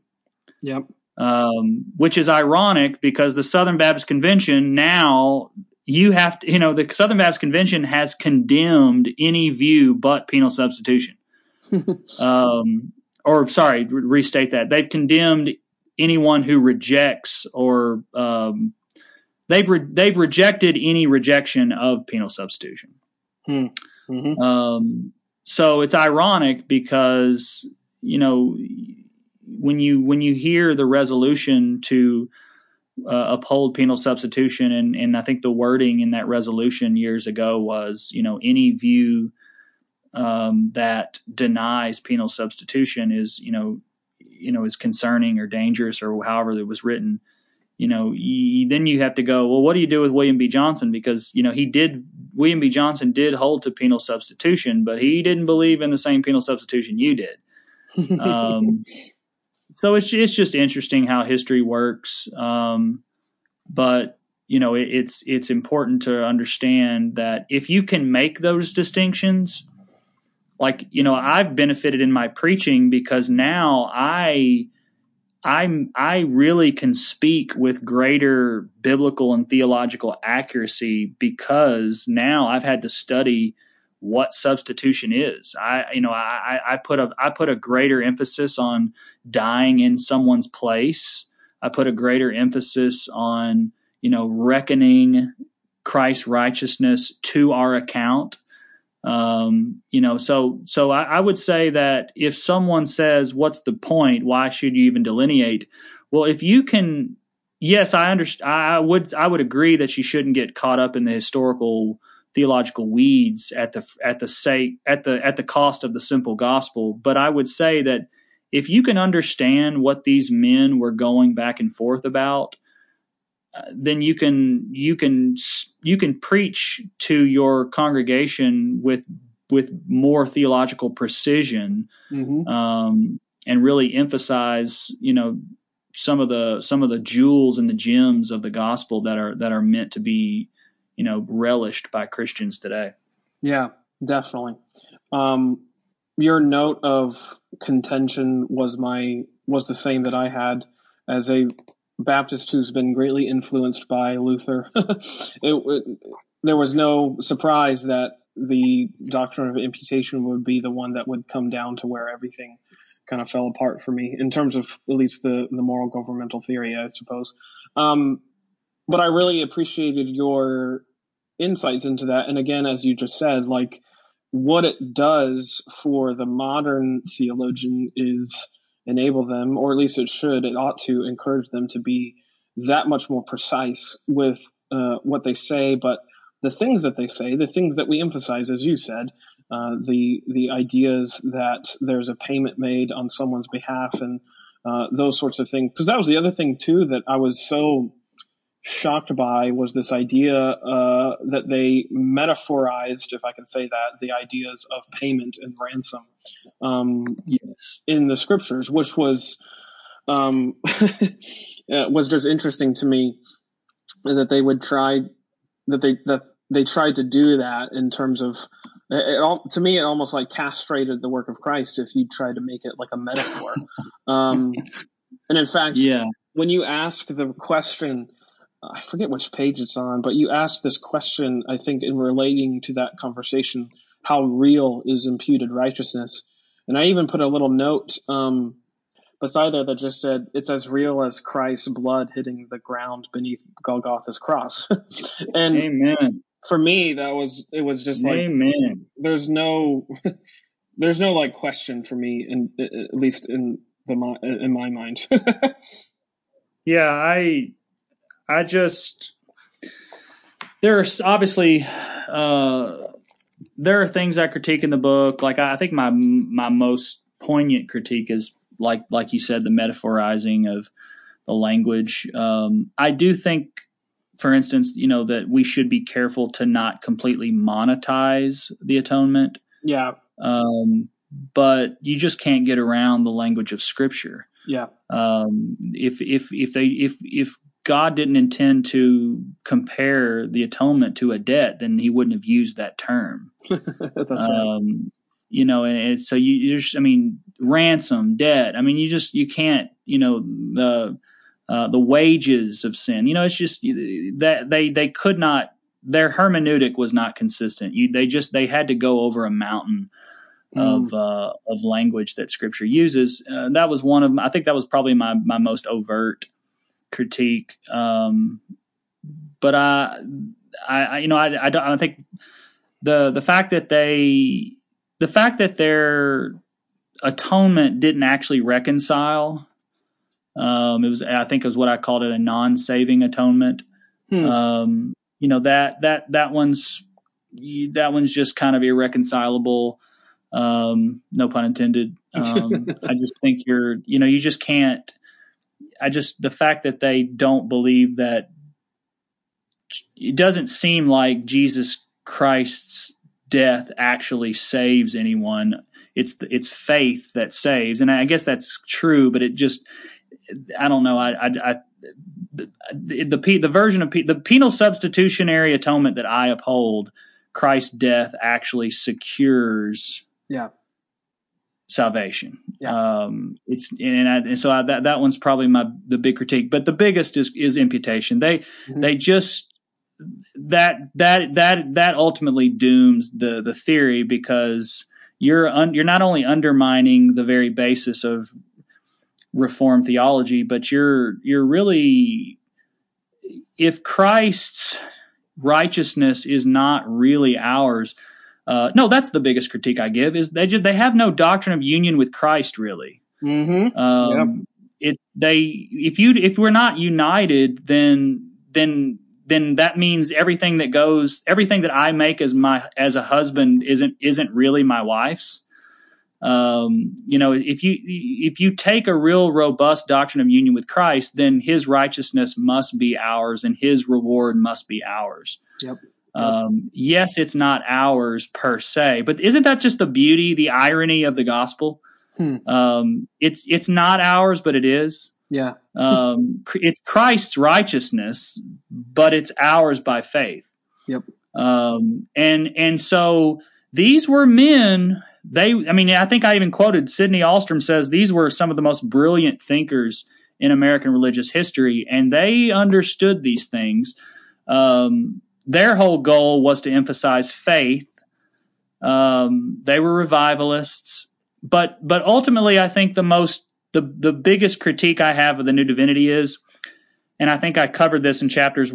Yep. Um, which is ironic because the Southern Baptist Convention now you have to, you know, the Southern Baptist Convention has condemned any view but penal substitution. um, or sorry, restate that they've condemned anyone who rejects or um, they've re- they've rejected any rejection of penal substitution. Hmm. Mm-hmm. Um, so it's ironic because you know when you when you hear the resolution to uh, uphold penal substitution and and I think the wording in that resolution years ago was you know any view um, that denies penal substitution is you know you know is concerning or dangerous or however it was written you know, you, then you have to go, well, what do you do with William B. Johnson? Because, you know, he did, William B. Johnson did hold to penal substitution, but he didn't believe in the same penal substitution you did. Um, so it's, it's just interesting how history works. Um, but, you know, it, it's, it's important to understand that if you can make those distinctions, like, you know, I've benefited in my preaching because now I, I'm I really can speak with greater biblical and theological accuracy because now I've had to study what substitution is. I you know I, I put a I put a greater emphasis on dying in someone's place. I put a greater emphasis on you know reckoning Christ's righteousness to our account um, you know, so so I, I would say that if someone says, "What's the point? Why should you even delineate?" Well, if you can, yes, I understand. I would I would agree that you shouldn't get caught up in the historical theological weeds at the at the sake at the at the cost of the simple gospel. But I would say that if you can understand what these men were going back and forth about, then you can you can you can preach to your congregation with with more theological precision mm-hmm. um, and really emphasize you know some of the some of the jewels and the gems of the gospel that are that are meant to be you know relished by Christians today. Yeah, definitely. Um, your note of contention was my was the same that I had as a Baptist who's been greatly influenced by Luther. it, it, there was no surprise that the doctrine of imputation would be the one that would come down to where everything kind of fell apart for me in terms of at least the, the moral governmental theory, I suppose. Um, but I really appreciated your insights into that. And again, as you just said, like what it does for the modern theologian is enable them, or at least it should, it ought to encourage them to be that much more precise with uh, what they say, but the things that they say, the things that we emphasize, as you said, uh, the the ideas that there's a payment made on someone's behalf and uh, those sorts of things. Because that was the other thing too that I was so shocked by was this idea uh, that they metaphorized, if I can say that, the ideas of payment and ransom um, yes. in the scriptures, which was um, was just interesting to me that they would try that they that they tried to do that in terms of it all to me it almost like castrated the work of Christ if you tried to make it like a metaphor. um, and in fact, yeah. when you ask the question I forget which page it's on, but you asked this question, I think, in relating to that conversation, how real is imputed righteousness? And I even put a little note um, beside that that just said, it's as real as Christ's blood hitting the ground beneath Golgotha's cross. and Amen. for me, that was, it was just like, Amen. there's no, there's no like question for me, in, at least in the, in my mind. yeah, I, I just there's obviously uh, there are things I critique in the book. Like I, I think my my most poignant critique is like like you said the metaphorizing of the language. Um, I do think, for instance, you know that we should be careful to not completely monetize the atonement. Yeah. Um, but you just can't get around the language of Scripture. Yeah. Um, if if if they if if God didn't intend to compare the atonement to a debt, then He wouldn't have used that term. That's right. um, you know, and, and so you, you just, I mean, ransom, debt. I mean, you just you can't, you know, the uh, the wages of sin. You know, it's just that they they could not. Their hermeneutic was not consistent. You, they just they had to go over a mountain of uh, of language that Scripture uses. Uh, that was one of I think that was probably my my most overt critique. Um, but I, I, you know, I, I don't. I think the the fact that they the fact that their atonement didn't actually reconcile. Um, it was I think it was what I called it a non-saving atonement. Hmm. Um, you know that that that one's that one's just kind of irreconcilable. Um, no pun intended. Um, I just think you're, you know, you just can't. I just the fact that they don't believe that it doesn't seem like Jesus Christ's death actually saves anyone. It's it's faith that saves, and I guess that's true. But it just, I don't know. I, I, I the, the the version of the penal substitutionary atonement that I uphold, Christ's death actually secures yeah salvation. Yeah. Um, it's and, I, and so I, that that one's probably my the big critique. But the biggest is is imputation. They Mhm. they just that that that that ultimately dooms the the theory because you're un, you're not only undermining the very basis of reform theology, but you're you're really if Christ's righteousness is not really ours. Uh, no, that's the biggest critique I give is they just, they have no doctrine of union with Christ really. Mm-hmm. Um, It they if you if we're not united, then then then that means everything that goes everything that I make as my as a husband isn't isn't really my wife's. Um, you know, if you if you take a real robust doctrine of union with Christ, then His righteousness must be ours, and His reward must be ours. Yep. Um, yes, it's not ours per se, but isn't that just the beauty, the irony of the gospel? Hmm. Um, it's it's not ours, but it is. Yeah. Um, it's Christ's righteousness, but it's ours by faith. Yep. Um, and and so these were men. They, I mean, I think I even quoted Sydney Ahlstrom says these were some of the most brilliant thinkers in American religious history, and they understood these things. Um, their whole goal was to emphasize faith. Um, they were revivalists, but but ultimately, I think the most the the biggest critique I have of the New Divinity is, and I think I covered this in chapters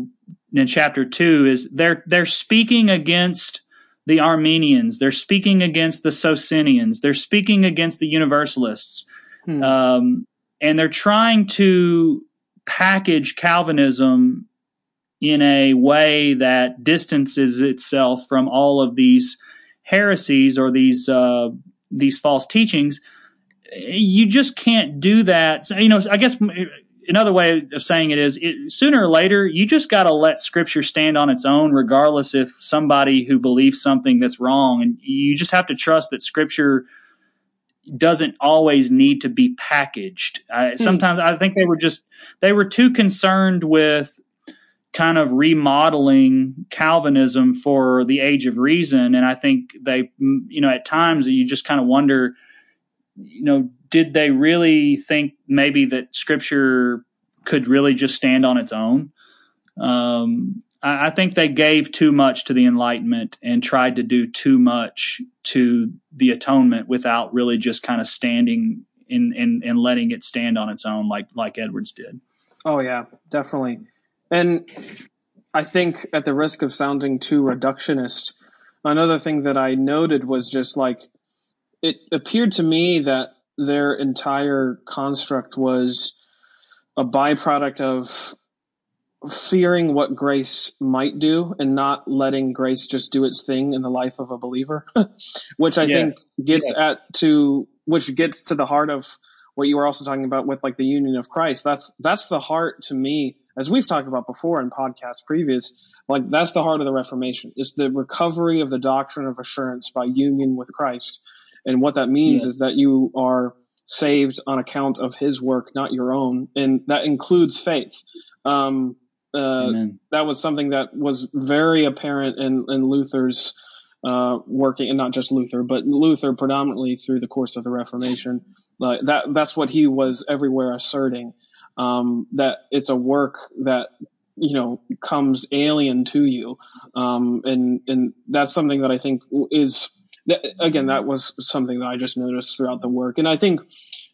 in chapter two, is they're they're speaking against the Arminians, they're speaking against the Socinians, they're speaking against the Universalists, Hmm. um, and they're trying to package Calvinism in a way that distances itself from all of these heresies or these uh, these false teachings. You just can't do that. So, you know, I guess another way of saying it is, it, sooner or later, you just got to let Scripture stand on its own, regardless if somebody who believes something that's wrong, and you just have to trust that Scripture doesn't always need to be packaged. I, sometimes I think they were just they were too concerned with kind of remodeling Calvinism for the age of reason, and I think they, you know, at times you just kind of wonder, you know, did they really think maybe that Scripture could really just stand on its own? Um, I, I think they gave too much to the Enlightenment and tried to do too much to the atonement without really just kind of standing in and, and letting it stand on its own, like like Edwards did. Oh yeah, definitely. And I think at the risk of sounding too reductionist, another thing that I noted was just like it appeared to me that their entire construct was a byproduct of fearing what grace might do and not letting grace just do its thing in the life of a believer, which I Yeah. think gets at to which gets to the heart of what you were also talking about with like the union of Christ. That's that's the heart to me, as we've talked about before in podcasts previous. Like that's the heart of the Reformation. It's the recovery of the doctrine of assurance by union with Christ, and what that means Yeah. is that you are saved on account of His work, not your own, and that includes faith. Um, uh, that was something that was very apparent in, in Luther's uh, working, and not just Luther, but Luther predominantly through the course of the Reformation. Like that, that's what he was everywhere asserting. Um, that it's a work that you know comes alien to you, um, and and that's something that I think is that, again that was something that I just noticed throughout the work, and I think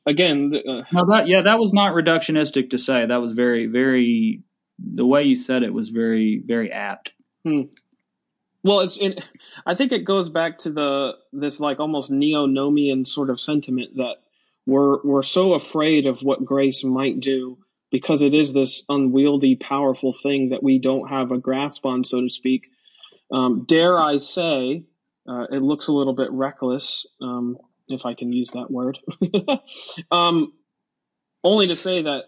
again, uh, no, that yeah, that was not reductionistic to say. That was very very the way you said it was very very apt. Hmm. Well, it's it, I think it goes back to the this like almost neo-nomian sort of sentiment that we're we're so afraid of what grace might do because it is this unwieldy, powerful thing that we don't have a grasp on, so to speak. Um, dare I say, uh, it looks a little bit reckless, um, if I can use that word. um, only to say that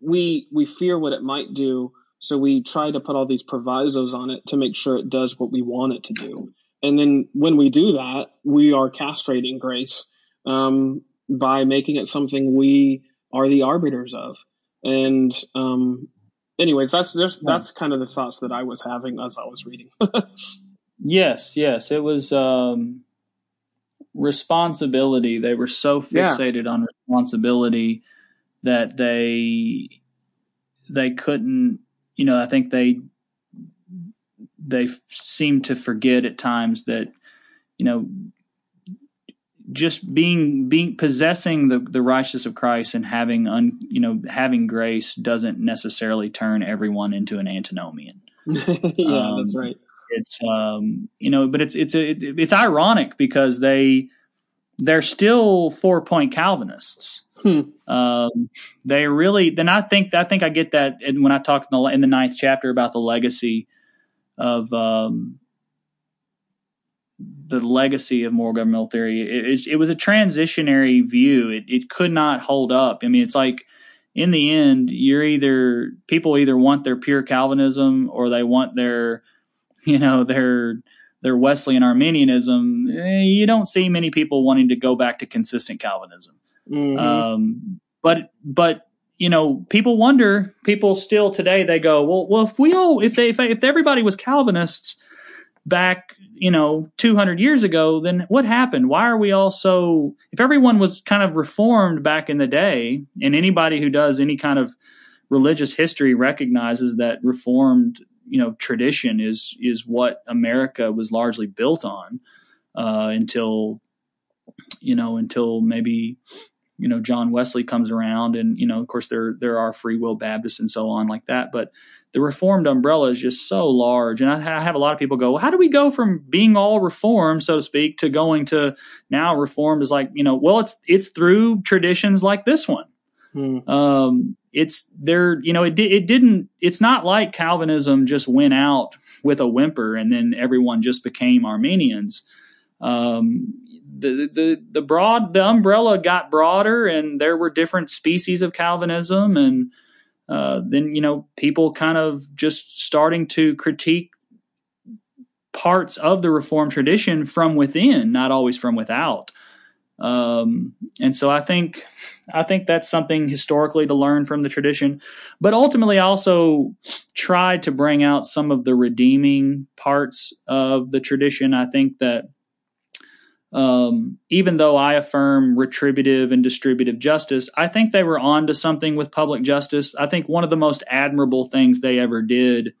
we we fear what it might do, so we try to put all these provisos on it to make sure it does what we want it to do. And then when we do that, we are castrating grace um, by making it something we are the arbiters of. And um, anyways, that's just, that's kind of the thoughts that I was having as I was reading. yes, yes, it was um, responsibility. They were so fixated yeah. on responsibility that they they couldn't. You know, I think they they seem to forget at times that you know just being being possessing the the righteousness of Christ and having un, you know having grace doesn't necessarily turn everyone into an antinomian. yeah, um, that's right. It's um you know, but it's it's it, it's ironic because they they're still four point Calvinists. Hmm. Um, they really then I think I think I get that when I talk in the in the ninth chapter about the legacy of um, the legacy of moral governmental theory. It, it, it, was a transitionary view. It, it could not hold up. I mean, it's like in the end, you're either people either want their pure Calvinism or they want their, you know, their their Wesleyan Arminianism. Eh, you don't see many people wanting to go back to consistent Calvinism. Mm-hmm. Um, but but you know, people wonder. People still today they go, well, well, if we all, if they, if, if everybody was Calvinists back, you know, 200 years ago, then what happened? Why are we all so, if everyone was kind of reformed back in the day, and anybody who does any kind of religious history recognizes that reformed, you know, tradition is, is what America was largely built on, uh, until, you know, until maybe, you know, John Wesley comes around and, you know, of course there, there are free will Baptists and so on like that, but, the reformed umbrella is just so large. And I, I have a lot of people go, well, how do we go from being all reformed, so to speak, to going to now reformed is like, you know, well, it's, it's through traditions like this one. Hmm. Um, it's there, you know, it, it didn't, it's not like Calvinism just went out with a whimper and then everyone just became Arminians. Um, the, the, the broad, the umbrella got broader and there were different species of Calvinism and, uh, then you know people kind of just starting to critique parts of the reform tradition from within, not always from without. Um, and so I think I think that's something historically to learn from the tradition, but ultimately I also tried to bring out some of the redeeming parts of the tradition. I think that um, even though I affirm retributive and distributive justice, I think they were on to something with public justice. I think one of the most admirable things they ever did,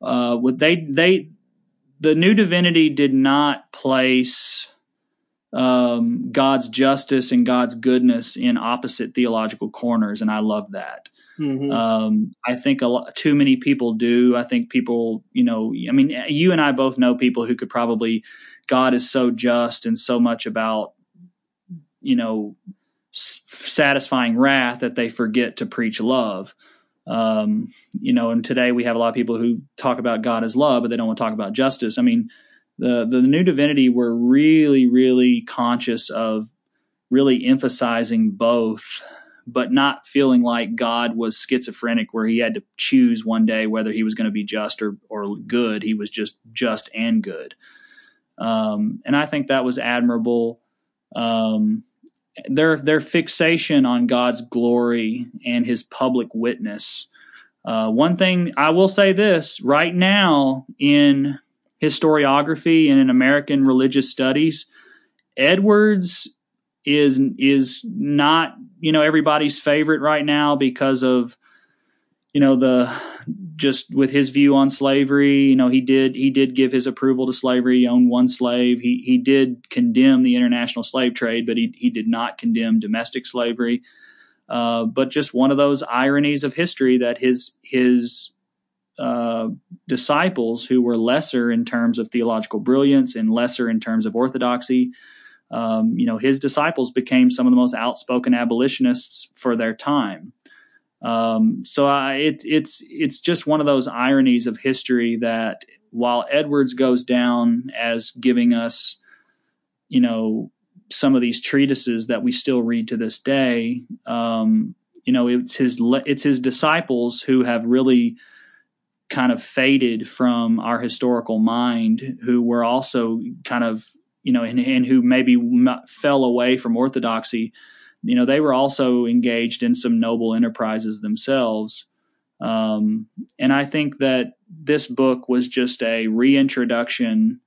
uh, they they the new divinity did not place um, God's justice and God's goodness in opposite theological corners, and I love that. Mm-hmm. Um, I think a lot, too many people do. I think people, you know, I mean, you and I both know people who could probably God is so just and so much about, you know, satisfying wrath that they forget to preach love. Um, you know, and today we have a lot of people who talk about God as love, but they don't want to talk about justice. I mean, the the new divinity were really, really conscious of really emphasizing both, but not feeling like God was schizophrenic, where he had to choose one day whether he was going to be just or or good. He was just just and good. Um, and I think that was admirable. Um, their their fixation on God's glory and His public witness Uh, one thing I will say this right now in historiography and in American religious studies, Edwards is is not you know everybody's favorite right now because of you know the just with his view on slavery you know he did he did give his approval to slavery. He owned one slave. He he did condemn the international slave trade but he he did not condemn domestic slavery. Uh, but just one of those ironies of history that his his uh, disciples who were lesser in terms of theological brilliance and lesser in terms of orthodoxy um, you know, his disciples became some of the most outspoken abolitionists for their time. Um, so I, it, it's it's just one of those ironies of history that while Edwards goes down as giving us, you know, some of these treatises that we still read to this day, um, you know, it's his it's his disciples who have really kind of faded from our historical mind, who were also kind of you know, and, and who maybe fell away from orthodoxy, you know, they were also engaged in some noble enterprises themselves. Um, and I think that this book was just a reintroduction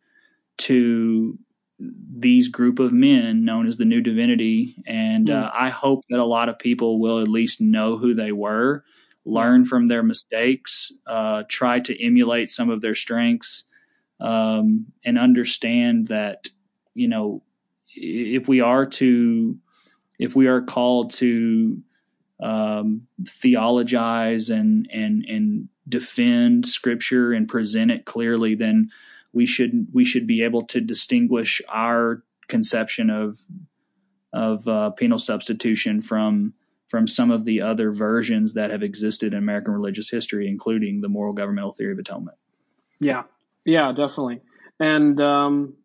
to these group of men known as the New Divinity. And mm. uh, I hope that a lot of people will at least know who they were, learn from their mistakes, uh, try to emulate some of their strengths, um, and understand that you know, if we are to, if we are called to um, theologize and and and defend Scripture and present it clearly, then we should we should be able to distinguish our conception of of uh, penal substitution from from some of the other versions that have existed in American religious history, including the moral governmental theory of atonement. Yeah, yeah, definitely. And um,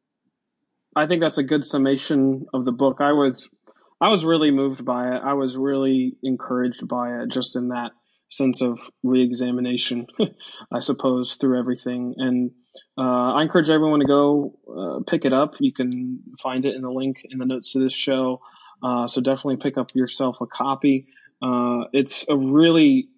I think that's a good summation of the book. I was I was really moved by it. I was really encouraged by it, just in that sense of reexamination, I suppose, through everything. And uh, I encourage everyone to go uh, pick it up. You can find it in the link in the notes to this show. Uh, so definitely pick up yourself a copy. Uh, it's a really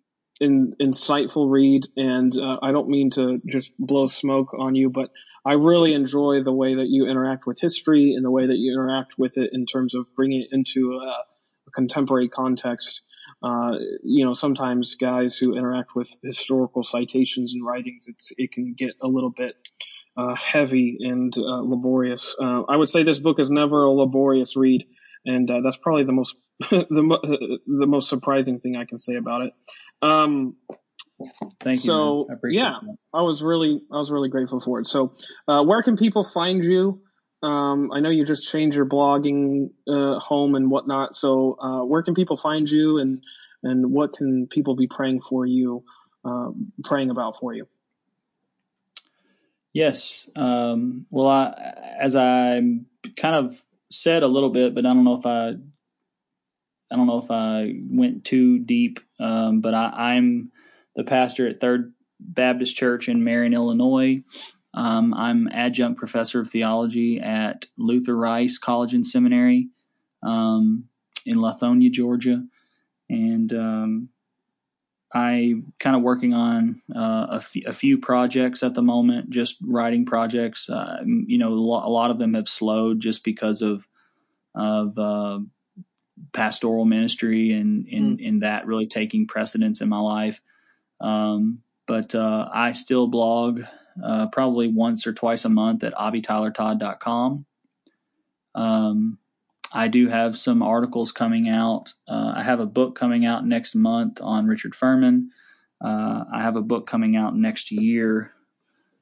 in, insightful read, and uh, I don't mean to just blow smoke on you, but I really enjoy the way that you interact with history and the way that you interact with it in terms of bringing it into a, a contemporary context. Uh, you know, sometimes guys who interact with historical citations and writings, it can get a little bit uh, heavy and uh, laborious. Uh, I would say this book is never a laborious read, and uh, that's probably the most the the most surprising thing I can say about it. Um, Thank you. So I yeah, that. I was really I was really grateful for it. So uh, where can people find you? Um, I know you just changed your blogging uh, home and whatnot. So uh, where can people find you and and what can people be praying for you, um, praying about for you? Yes. Um, well, I, as I kind of said a little bit, but I don't know if I I don't know if I went too deep. Um, but I, I'm the pastor at Third Baptist Church in Marion, Illinois. Um, I'm adjunct professor of theology at Luther Rice College and Seminary um, in Lithonia, Georgia, and um, I kind of working on uh, a, f- a few projects at the moment, just writing projects. Uh, you know, a lot of them have slowed just because of of uh, pastoral ministry and in mm. that really taking precedence in my life. Um, but uh, I still blog uh, probably once or twice a month at obbietylertodd.com. Um, I do have some articles coming out. Uh, I have a book coming out next month on Richard Furman. Uh, I have a book coming out next year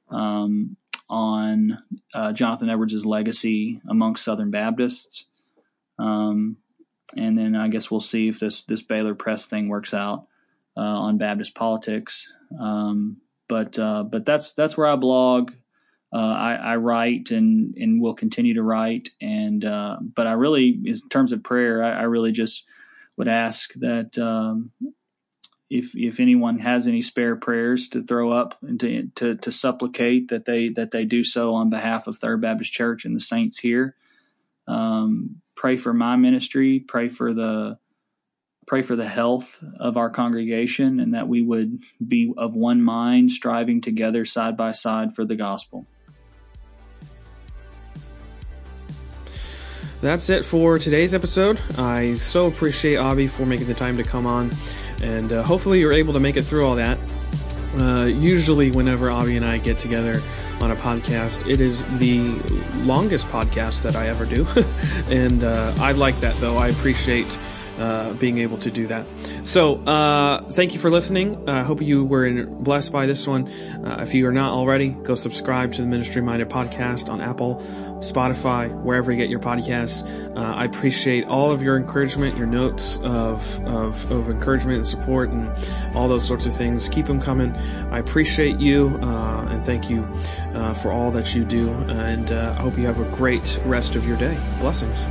um, on uh, Jonathan Edwards' legacy amongst Southern Baptists. Um, and then I guess we'll see if this this Baylor Press thing works out uh, on Baptist politics. Um, but uh, but that's that's where I blog. Uh, I, I, write and and will continue to write. And uh, but I really, in terms of prayer, I, I really just would ask that um, if if anyone has any spare prayers to throw up and to, to, to supplicate that they that they do so on behalf of Third Baptist Church and the saints here. Um, pray for my ministry. Pray for the pray for the health of our congregation and that we would be of one mind, striving together side by side for the gospel. That's it for today's episode. I so appreciate Obbie for making the time to come on, and uh, hopefully you're able to make it through all that. Uh, usually, whenever Obbie and I get together on a podcast, it is the longest podcast that I ever do, and uh, I like that though. I appreciate uh, being able to do that. So, uh, thank you for listening. I hope you were blessed by this one. Uh, if you are not already, go subscribe to the Ministry Minded podcast on Apple, Spotify, wherever you get your podcasts. Uh, I appreciate all of your encouragement, your notes of, of, of, encouragement and support, and all those sorts of things. Keep them coming. I appreciate you uh, and thank you uh, for all that you do. And I hope you have a great rest of your day. Blessings.